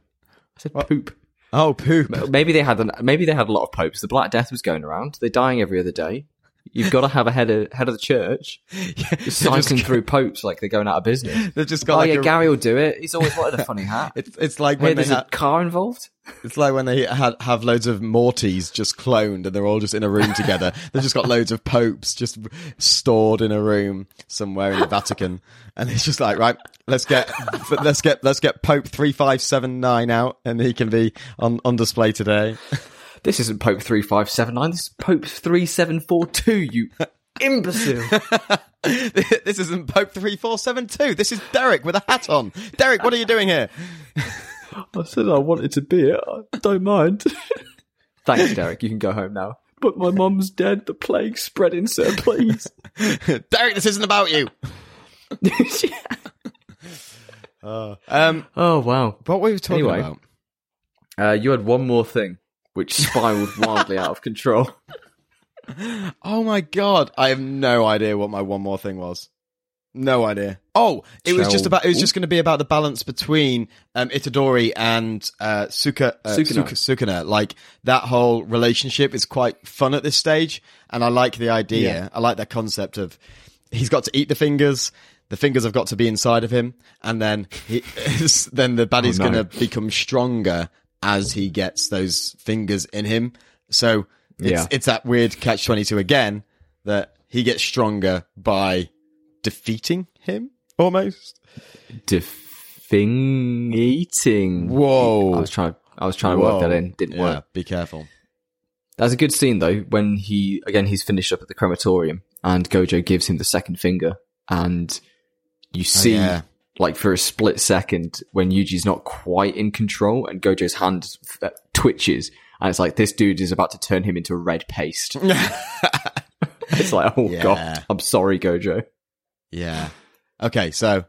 I said poop. Oh, poop. Maybe they had an, maybe they had a lot of popes. The Black Death was going around. They're dying every other day. You've got to have a head of head of the church just cycling through popes like they're going out of business. They've just got Oh like yeah, a, Gary will do it. He's always wanted a funny hat. It's it's like when there's a car involved. It's like when they had, have loads of Mortys just cloned and they're all just in a room together. They've just got loads of popes just stored in a room somewhere in the Vatican. And it's just like, right, let's get, let's get, let's get Pope 3579 out and he can be on, on display today. This isn't Pope three five seven nine. This is Pope three seven four two. You imbecile. this isn't Pope 3472. This is Derek with a hat on. Derek, what are you doing here? I said I wanted to be it. I don't mind. Thanks, Derek. You can go home now. But my mum's dead. The plague spreading, sir. Please. Derek, this isn't about you. Um, oh wow. what were we talking Anyway. about? Uh, you had one more thing, which spiraled wildly out of control. Oh my god, I have no idea what my one more thing was. No idea. Oh, it was just about. It was Ooh. just going to be about the balance between um, Itadori and uh, Suka, uh, Sukuna. Suka, Sukuna. Like that whole relationship is quite fun at this stage, and I like the idea. Yeah. I like that concept of he's got to eat the fingers. The fingers have got to be inside of him, and then he, then the baddie's Oh, no. going to become stronger as he gets those fingers in him. So it's, Yeah. it's that weird catch twenty two again that he gets stronger by defeating him almost. Defing eating. Whoa! I was trying. I was trying to work that in. Didn't yeah, work. Be careful. That's a good scene though. When he again he's finished up at the crematorium and Gojo gives him the second finger, and you oh, see Oh, yeah. Like for a split second when Yuji's not quite in control and Gojo's hand uh, twitches, and it's like this dude is about to turn him into a red paste. it's like, oh Yeah. god, I'm sorry, Gojo. Yeah. Okay, so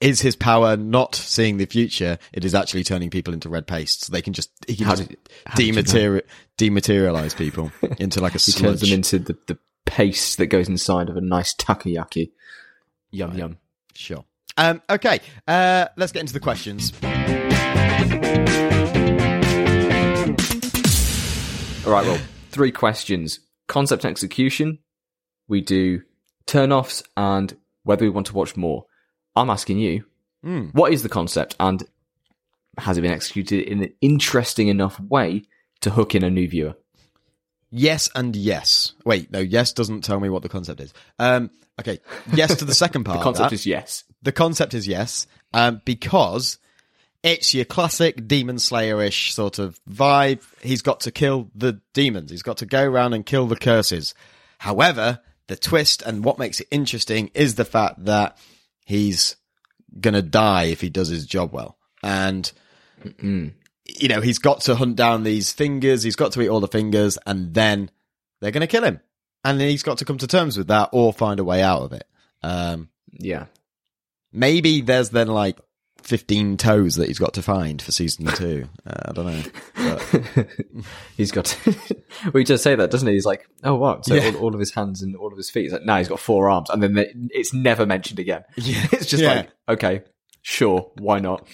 is his power not seeing the future? It is actually turning people into red paste. So they can just he can just did- you know? dematerialize people into like a He turns them into the, the paste that goes inside of a nice takoyaki. Yum yum. Sure. Um, okay, uh, let's get into the questions. All right, well, three questions: concept and execution. We do turn-offs and whether we want to watch more. I'm asking you, Hmm. what is the concept and has it been executed in an interesting enough way to hook in a new viewer? Yes and yes. Wait, no, yes doesn't tell me what the concept is. Um, okay, yes to the second part. The concept is yes. The concept is yes, um, because it's your classic demon slayer-ish sort of vibe. He's got to kill the demons. He's got to go around and kill the curses. However, the twist and what makes it interesting is the fact that he's gonna die if he does his job well. And you know, he's got to hunt down these fingers, he's got to eat all the fingers, and then they're gonna kill him. And he's got to come to terms with that or find a way out of it. Um Yeah. Maybe there's then like 15 toes that he's got to find for season two. Uh, I don't know. But, he's got. well, he does say that, doesn't he? He's like, oh, what? So Yeah. All, all of his hands and all of his feet. He's like, no, he's got four arms, and then they, it's never mentioned again. Yeah. it's just Yeah. like, okay, sure, why not?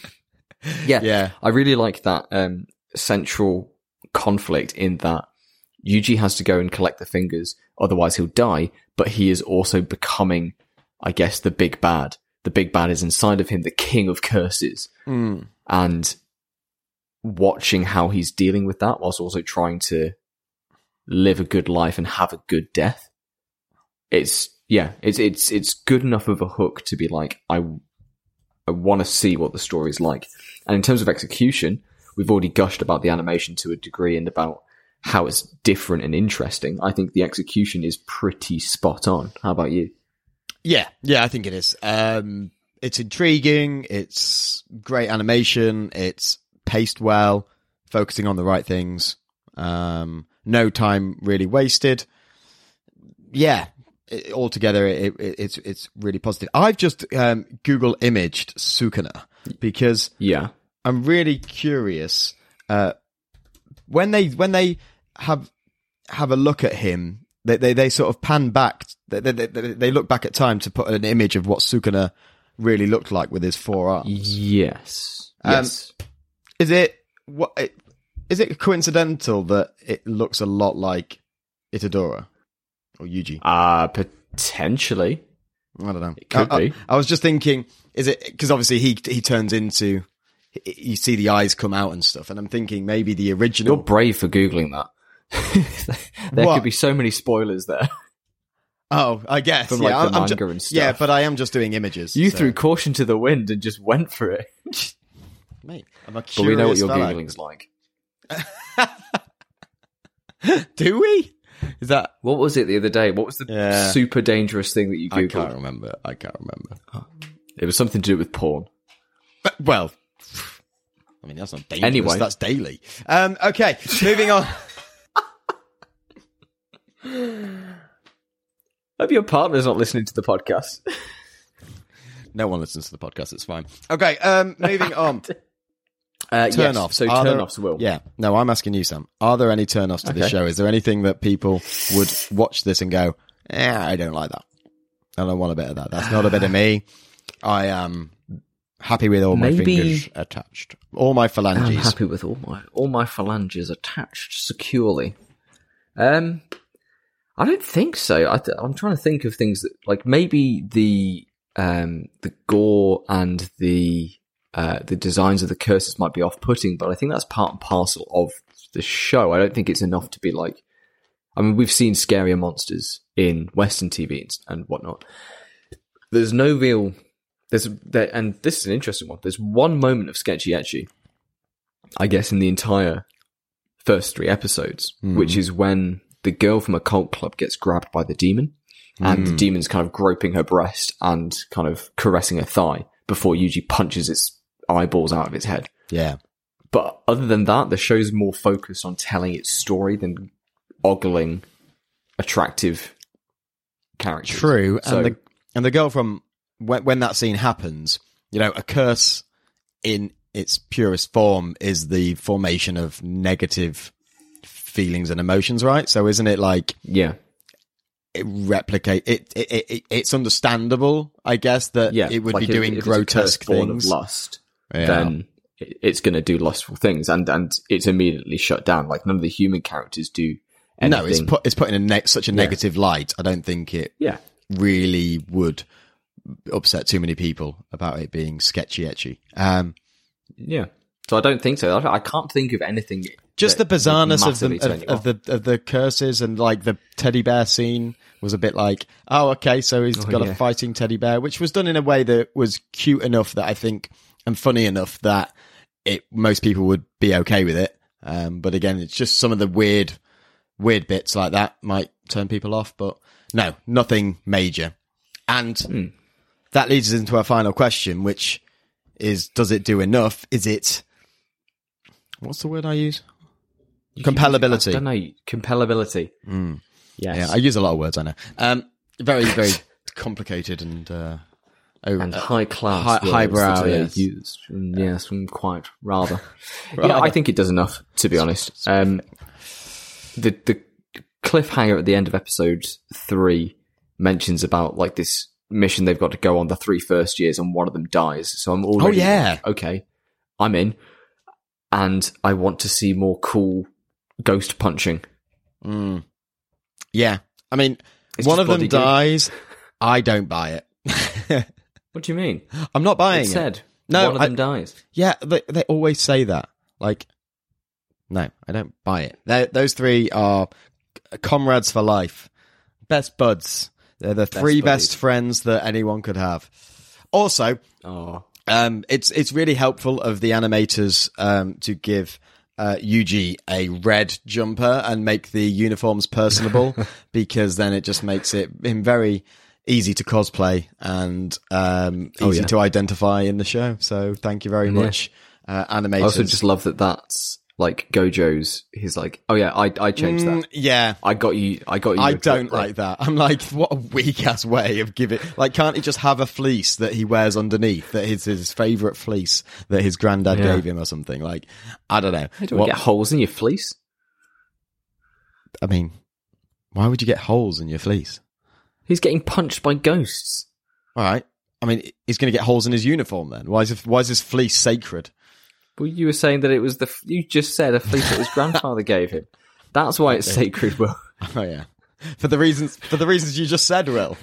Yeah, Yeah. I really like that um, central conflict in that Yuji has to go and collect the fingers, otherwise he'll die. But he is also becoming, I guess, the big bad. The big bad is inside of him, the king of curses Mm. and watching how he's dealing with that whilst also trying to live a good life and have a good death. It's yeah, it's it's it's good enough of a hook to be like I I want to see what the story is like. And in terms of execution, we've already gushed about the animation to a degree and about how it's different and interesting. I think the execution is pretty spot on. How about you? Yeah. Yeah, I think it is. Um, it's intriguing. It's great animation. It's paced well, focusing on the right things. Um, no time really wasted. Yeah. It, altogether, it, it, it's it's really positive. I've just um, Google imaged Sukuna because Yeah. I'm really curious uh, when they when they have have a look at him. They they, they sort of pan back. They, they, they, they look back at time to put an image of what Sukuna really looked like with his four arms. Yes. Um, Yes. Is it what? Is it coincidental that it looks a lot like Itadori or Yuji? Uh potentially. I don't know. It could I, I- be. I was just thinking, is it because obviously he he turns into. You see the eyes come out and stuff, and I'm thinking maybe the original. You're brave for googling that. there What? could be so many spoilers there. Oh, I guess. From, yeah, like, the I'm, I'm manga ju- and stuff. Yeah, but I am just doing images. You so- threw caution to the wind and just went for it. mate. I'm a But we know what curious your fella. googling's like. Do we? Is that? What was it the other day? What was the Yeah. super dangerous thing that you googled? I can't remember. I can't remember. It was something to do with porn. But, well, I mean that's not dangerous. Anyway. that's daily. Um, okay, moving on. Hope your partner's not listening to the podcast. No one listens to the podcast. It's fine. Okay, um, moving on. Uh, Turn yes, offs. So Are turn there- offs will. Yeah. No, I'm asking you, Sam. Are there any turn offs to this show? Is there anything that people would watch this and go, eh, I don't like that. I don't want a bit of that. That's not a bit of me. I am happy with all my Maybe- fingers attached. All my I'm phalanges. happy with all my all my phalanges attached securely. Um, I don't think so. I th- I'm trying to think of things that like maybe the um the gore and the uh the designs of the curses might be off putting, but I think that's part and parcel of the show. I don't think it's enough to be like. I mean, we've seen scarier monsters in Western TV and, and whatnot. There's no real. There's there, and this is an interesting one. There's one moment of sketchy etchy I guess, in the entire first three episodes, which is when the girl from occult club gets grabbed by the demon, and the mm. demon's kind of groping her breast and kind of caressing her thigh before Yuji punches its eyeballs out of its head. Yeah. But other than that, the show's more focused on telling its story than ogling attractive characters. True. So- and the and the girl from when when that scene happens, you know, a curse in its purest form is the formation of negative feelings and emotions, right? So isn't it like Yeah. it replicate it, it, it, it it's understandable, I guess, that Yeah. it would like be if- doing if it's a curse grotesque things. Of lust, Yeah. then it's going to do lustful things, and and it's immediately shut down. Like none of the human characters do. Anything. no, it's put it's put in a ne- such a negative light. I don't think it yeah. really would upset too many people about it being sketchy etchy. Um, Yeah. So I don't think so. I can't think of anything. Just the bizarreness of the of, of the of the curses and like the teddy bear scene was a bit like, oh, okay, so he's got yeah. a fighting teddy bear, which was done in a way that was cute enough that I think and funny enough that it most people would be okay with it. Um, but again, it's just some of the weird weird bits like that might turn people off, but no, nothing major. And Hmm. that leads us into our final question, which is does it do enough? Is it what's the word I use? Compellability. I don't know. Compellability. Mm. Yes. Yeah, I use a lot of words, I know. Um very, very complicated and uh oh, and uh, high class, hi- words highbrow, yes. used. Mm, Yes, mm, quite rather. yeah, I think it does enough. To be honest, um, the the cliffhanger at the end of episode three mentions about like this mission they've got to go on the three first years, and one of them dies. So I'm already Oh, yeah. okay, I'm in, and I want to see more cool ghost punching. mm. Yeah. I mean, It's one of them glue. dies. I don't buy it. What do you mean? I'm not buying It it. said No, one of I- them dies. Yeah, they they always say that. Like, no, I don't buy it. they those three are comrades for life, best buds. They're the three buddies. best friends that anyone could have. Also, Oh, um, it's it's really helpful of the animators um, to give uh, Yuji a red jumper and make the uniforms personable because then it just makes it him very easy to cosplay and um, easy Oh, yeah. to identify in the show. So thank you very much, uh, animators. I also just love that that's like Gojo's. He's like, oh yeah, I I changed Mm, that. yeah. I got you. I got you. I don't like that. I'm like, what a weak ass way of giving. Like, can't he just have a fleece that he wears underneath that is his favorite fleece that his granddad Yeah. gave him or something? Like, I don't know. Don't What- get holes in your fleece. I mean, why would you get holes in your fleece? He's getting punched by ghosts. All right. I mean, he's going to get holes in his uniform then. Why is why is his fleece sacred? Well, you were saying that it was the. You just said a fleece that his grandfather gave him. That's why it's sacred. Will Oh yeah. For the reasons for the reasons you just said, Will.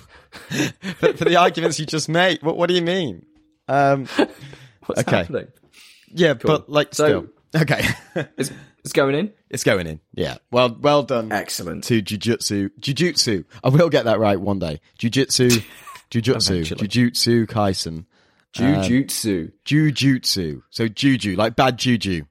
for, for the arguments you just made. What what do you mean? Um what's Okay. happening? yeah, but like So- still. Okay. It's, it's going in. it's going in. Yeah. Well well done Excellent. to Jujutsu. Jujutsu. I will get that right one day. Jujutsu Jujutsu. Eventually. Jujutsu Kaisen. Uh, Jujutsu. Jujutsu. So juju, like bad juju.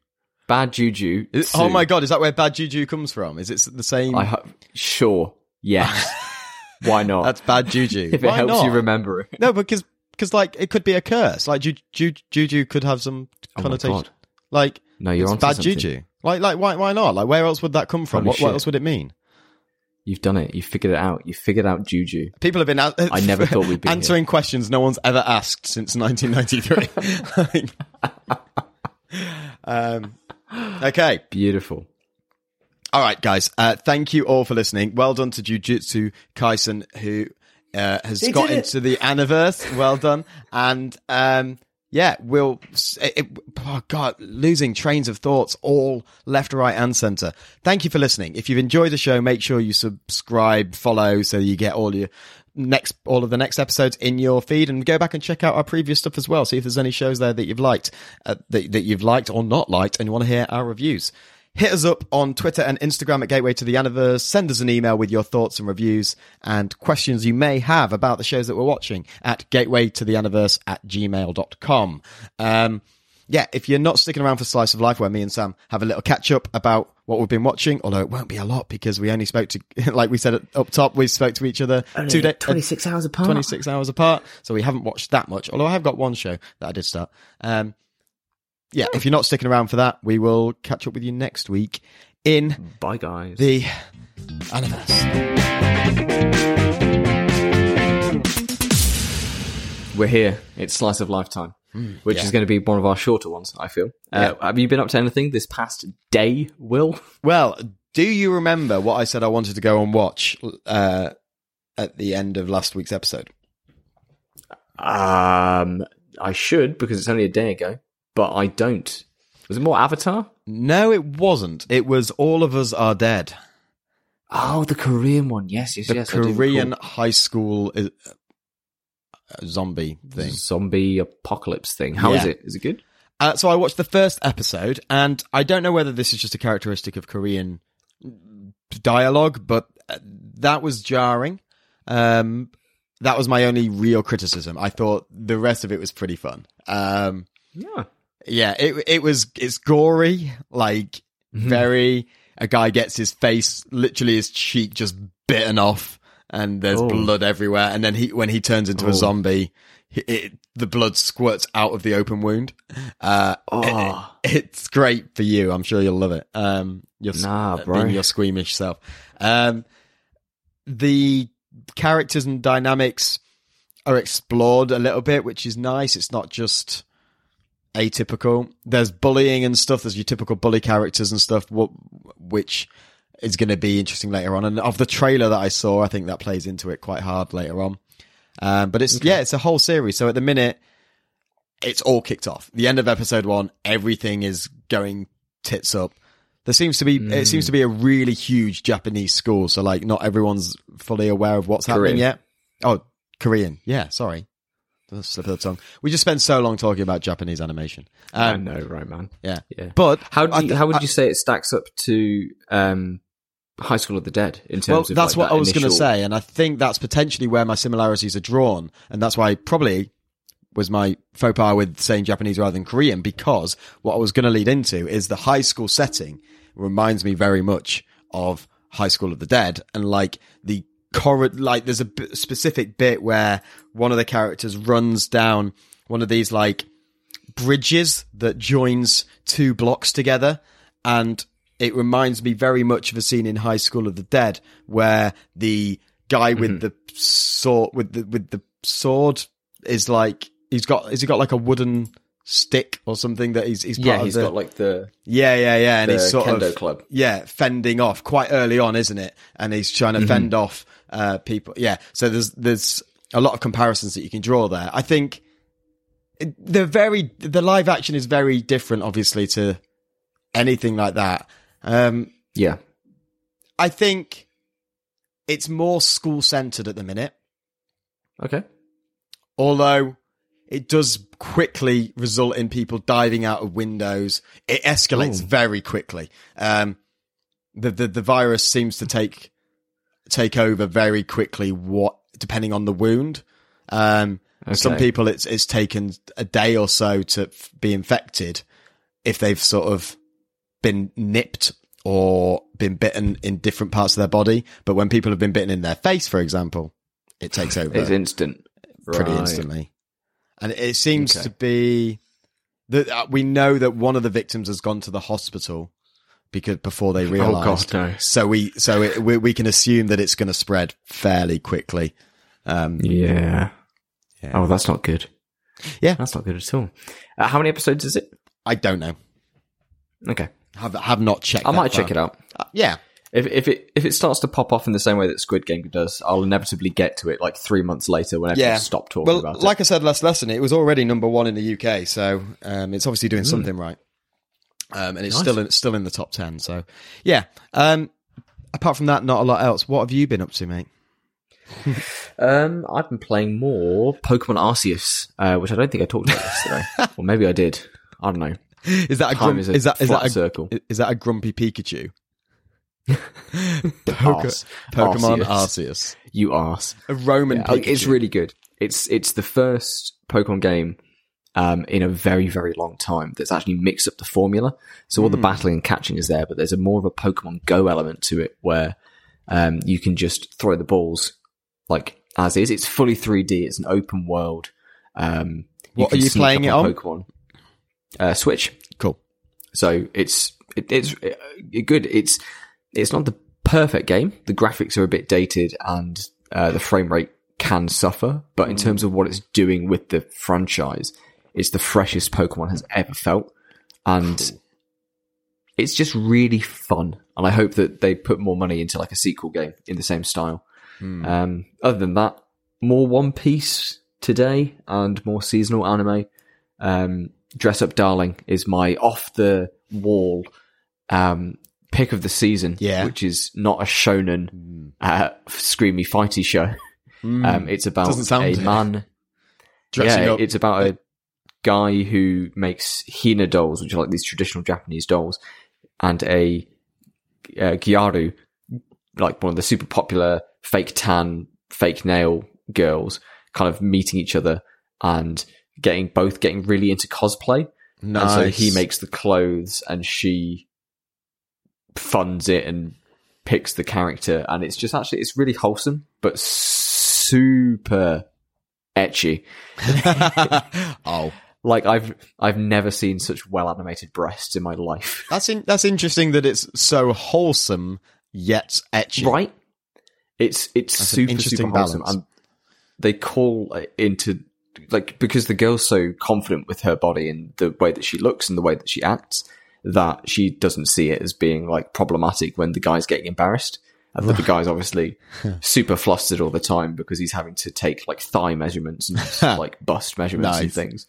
Bad juju. Is- oh my god, is that where bad juju comes from? Is it the same? I ho- sure. Yes. why not? That's bad juju. if it Why helps not? you remember it. No, because because like it could be a curse. Like ju- ju- juju could have some Oh connotation. God. like No, you're it's onto bad something. juju. Like like why why not? Like where else would that come from? What, what else would it mean? You've done it. You've figured it out. You figured out juju. People have been a- I never thought we'd be answering questions no one's ever asked since 1993. um, okay. Beautiful. All right, guys. Uh, thank you all for listening. Well done to Jujutsu Kaisen, who uh, has got into the Aniverse. Well done. And um, yeah, we'll. It, oh God, losing trains of thoughts all left, right, and center. Thank you for listening. If you've enjoyed the show, make sure you subscribe, follow, so you get all your next all of the next episodes in your feed and go back and check out our previous stuff as well see if there's any shows there that you've liked uh, that, that you've liked or not liked and you want to hear our reviews hit us up on twitter and instagram at gateway to the Aniverse send us an email with your thoughts and reviews and questions you may have about the shows that we're watching at gateway to the Aniverse at gmail.com um yeah, if you're not sticking around for Slice of Life, where me and Sam have a little catch up about what we've been watching, although it won't be a lot because we only spoke to, like we said up top, we spoke to each other two days, 26 hours apart. 26 hours apart. So we haven't watched that much, although I have got one show that I did start. Um, yeah, if you're not sticking around for that, we will catch up with you next week in Bye, guys. the Aniverse. We're here. It's Slice of Lifetime. which yeah. is going to be one of our shorter ones. I feel. Uh, Have you been up to anything this past day, Will? Well, do you remember what I said I wanted to go and watch uh, at the end of last week's episode? Um, I should because it's only a day ago, but I don't. Was it more Avatar? No, it wasn't. It was All of Us Are Dead. Oh, the Korean one. Yes, yes, The yes. Korean high school uh, zombie thing. zombie apocalypse thing. How is Yeah. it? Is it good? Uh, so I watched the first episode, and I don't know whether this is just a characteristic of Korean dialogue, but uh, that was jarring. Um, that was my only real criticism. I thought the rest of it was pretty fun. Um, Yeah. Yeah, it it was it's gory, like Mm-hmm. very. A guy gets his face, literally his cheek, just bitten off, and there's Oh. blood everywhere. And then he, when he turns into Oh. a zombie, it, it, the blood squirts out of the open wound. Uh, Oh. it's great for you. I'm sure you'll love it. Um, you're Nah, being your squeamish self. Um, the characters and dynamics are explored a little bit, which is nice. It's not just atypical. There's bullying and stuff. There's your typical bully characters and stuff, wh- which is going to be interesting later on. And of the trailer that I saw, I think that plays into it quite hard later on. Um, but it's yeah, it's a whole series. So at the minute, it's all kicked off. The end of episode one, everything is going tits up. There seems to be it seems to be a really huge Japanese school, so like not everyone's fully aware of what's happening yet. Oh, Korean, yeah. Sorry, slip of the tongue. We just spent so long talking about Japanese animation. I Um, know, right, man. yeah, Yeah. but How do you, th- how would I- you say it stacks up to um, High School of the Dead in terms Well, of that's like, what that I was going to say, and I think that's potentially where my similarities are drawn, and that's why probably was my faux pas with saying Japanese rather than Korean, because what I was going to lead into is the high school setting reminds me very much of High School of the Dead, and like the corrid, like there's a b- specific bit where one of the characters runs down one of these like bridges that joins two blocks together. And it reminds me very much of a scene in High School of the Dead where the guy with mm-hmm. the sword with the with the sword is like he's got has he got like a wooden stick or something that he's he's part Yeah, of he's the, got like the yeah yeah yeah and he's sort kendo of club. yeah fending off quite early on isn't it? And he's trying to mm-hmm. fend off uh people yeah so there's there's a lot of comparisons that you can draw there i think the very the live action is very different obviously to anything like that um yeah. i think it's more school centered at the minute Okay. although it does quickly result in people diving out of windows. It escalates Ooh. very quickly. Um, the, the the virus seems to take take over very quickly. What depending on the wound. Um, Some people it's it's taken a day or so to f- be infected if they've sort of been nipped or been bitten in different parts of their body. But when people have been bitten in their face, for example, it takes over It's instant. pretty Right. instantly. And it seems Okay. to be that uh, we know that one of the victims has gone to the hospital because before they realized. Oh, God, no. So we so it, we, we can assume that it's going to spread fairly quickly. Um, Yeah. Yeah. Oh, that's not good. Yeah. That's not good at all. Uh, how many episodes is it? I don't know. Okay. Have have not checked. I might far. check it out. Uh, yeah, If if it if it starts to pop off in the same way that Squid Game does, I'll inevitably get to it like three months later when everyone yeah. stop talking well, about like I said last lesson, it was already number one in the UK, so um, it's obviously doing something right. Um, and it's Nice. still in, still in the top ten. So yeah. Um, apart from that, not a lot else. What have you been up to, mate? Um, I've been playing more Pokemon Arceus, uh, which I don't think I talked about yesterday, or maybe I did. I don't know. Is that a grump, is a is that is that a, circle. is that a grumpy Pikachu? Poke-. Pokemon Arceus. Arceus, You arse. a Roman Yeah, Pikachu. it's really good. It's it's the first Pokemon game um, in a very very long time that's actually mixed up the formula. So all the battling and catching is there, but there's a more of a Pokemon Go element to it where um, you can just throw the balls like as is. It's fully 3D. It's an open world. Um, What are you playing it Pokemon uh, Switch. cool. So it's it, it's uh, good. It's it's not the perfect game. The graphics are a bit dated and uh, the frame rate can suffer. But in terms of what it's doing with the franchise, It's the freshest Pokemon has ever felt, and it's just really fun. And I hope that they put more money into like a sequel game in the same style. Um, other than that, more One Piece today and more seasonal anime. Um, Dress Up Darling is my off the wall um, pick of the season, Yeah. which is not a shonen uh, screamy fighty show. Um, it's about a it. man. Dressing yeah, up. it's about a guy who makes Hina dolls, which are like these traditional Japanese dolls, and a uh, Gyaru, like one of the super popular fake tan, fake nail girls, kind of meeting each other and getting both getting really into cosplay. And so he makes the clothes and she funds it and picks the character. And it's just actually, it's really wholesome, but super ecchi. oh, Like I've, I've never seen such well animated breasts in my life. that's in, that's interesting that it's so wholesome yet ecchi. Right? It's, it's That's super, interesting super wholesome. balance. And they call into, like, because the girl's so confident with her body and the way that she looks and the way that she acts, that she doesn't see it as being like problematic when the guy's getting embarrassed. That the guy's obviously super flustered all the time because he's having to take like thigh measurements and like bust measurements and things.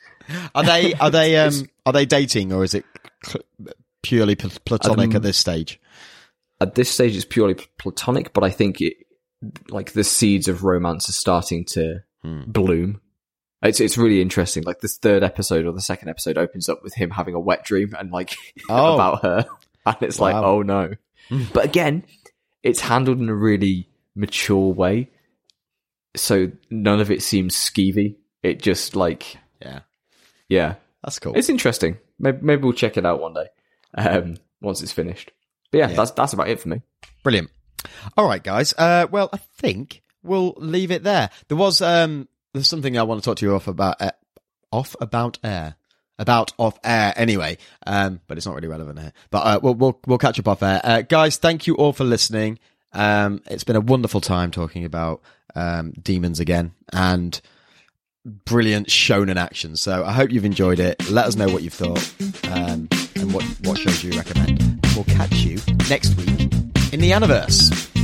Are they are they um are they dating or is it purely pl- platonic Um, at this stage? At this stage, it's purely platonic, but I think it, like the seeds of romance are starting to bloom. It's it's really interesting. Like this third episode or the second episode opens up with him having a wet dream and like Oh. about her, and it's like, oh no. but again, it's handled in a really mature way, so none of it seems skeevy. It just like, Yeah, yeah, that's cool. it's interesting. Maybe, maybe we'll check it out one day um, once it's finished. But yeah, that's that's about it for me. Brilliant. All right, guys. Uh, well, I think we'll leave it there. There was um, there's something I want to talk to you off about uh, off about air about off air anyway. Um, but it's not really relevant here. But uh, we'll we'll we'll catch up off air, uh, guys. Thank you all for listening. Um, it's been a wonderful time talking about um, demons again and brilliant shonen action. So I hope you've enjoyed it. Let us know what you've thought um, and what what shows you recommend. We'll catch you next week in the Aniverse.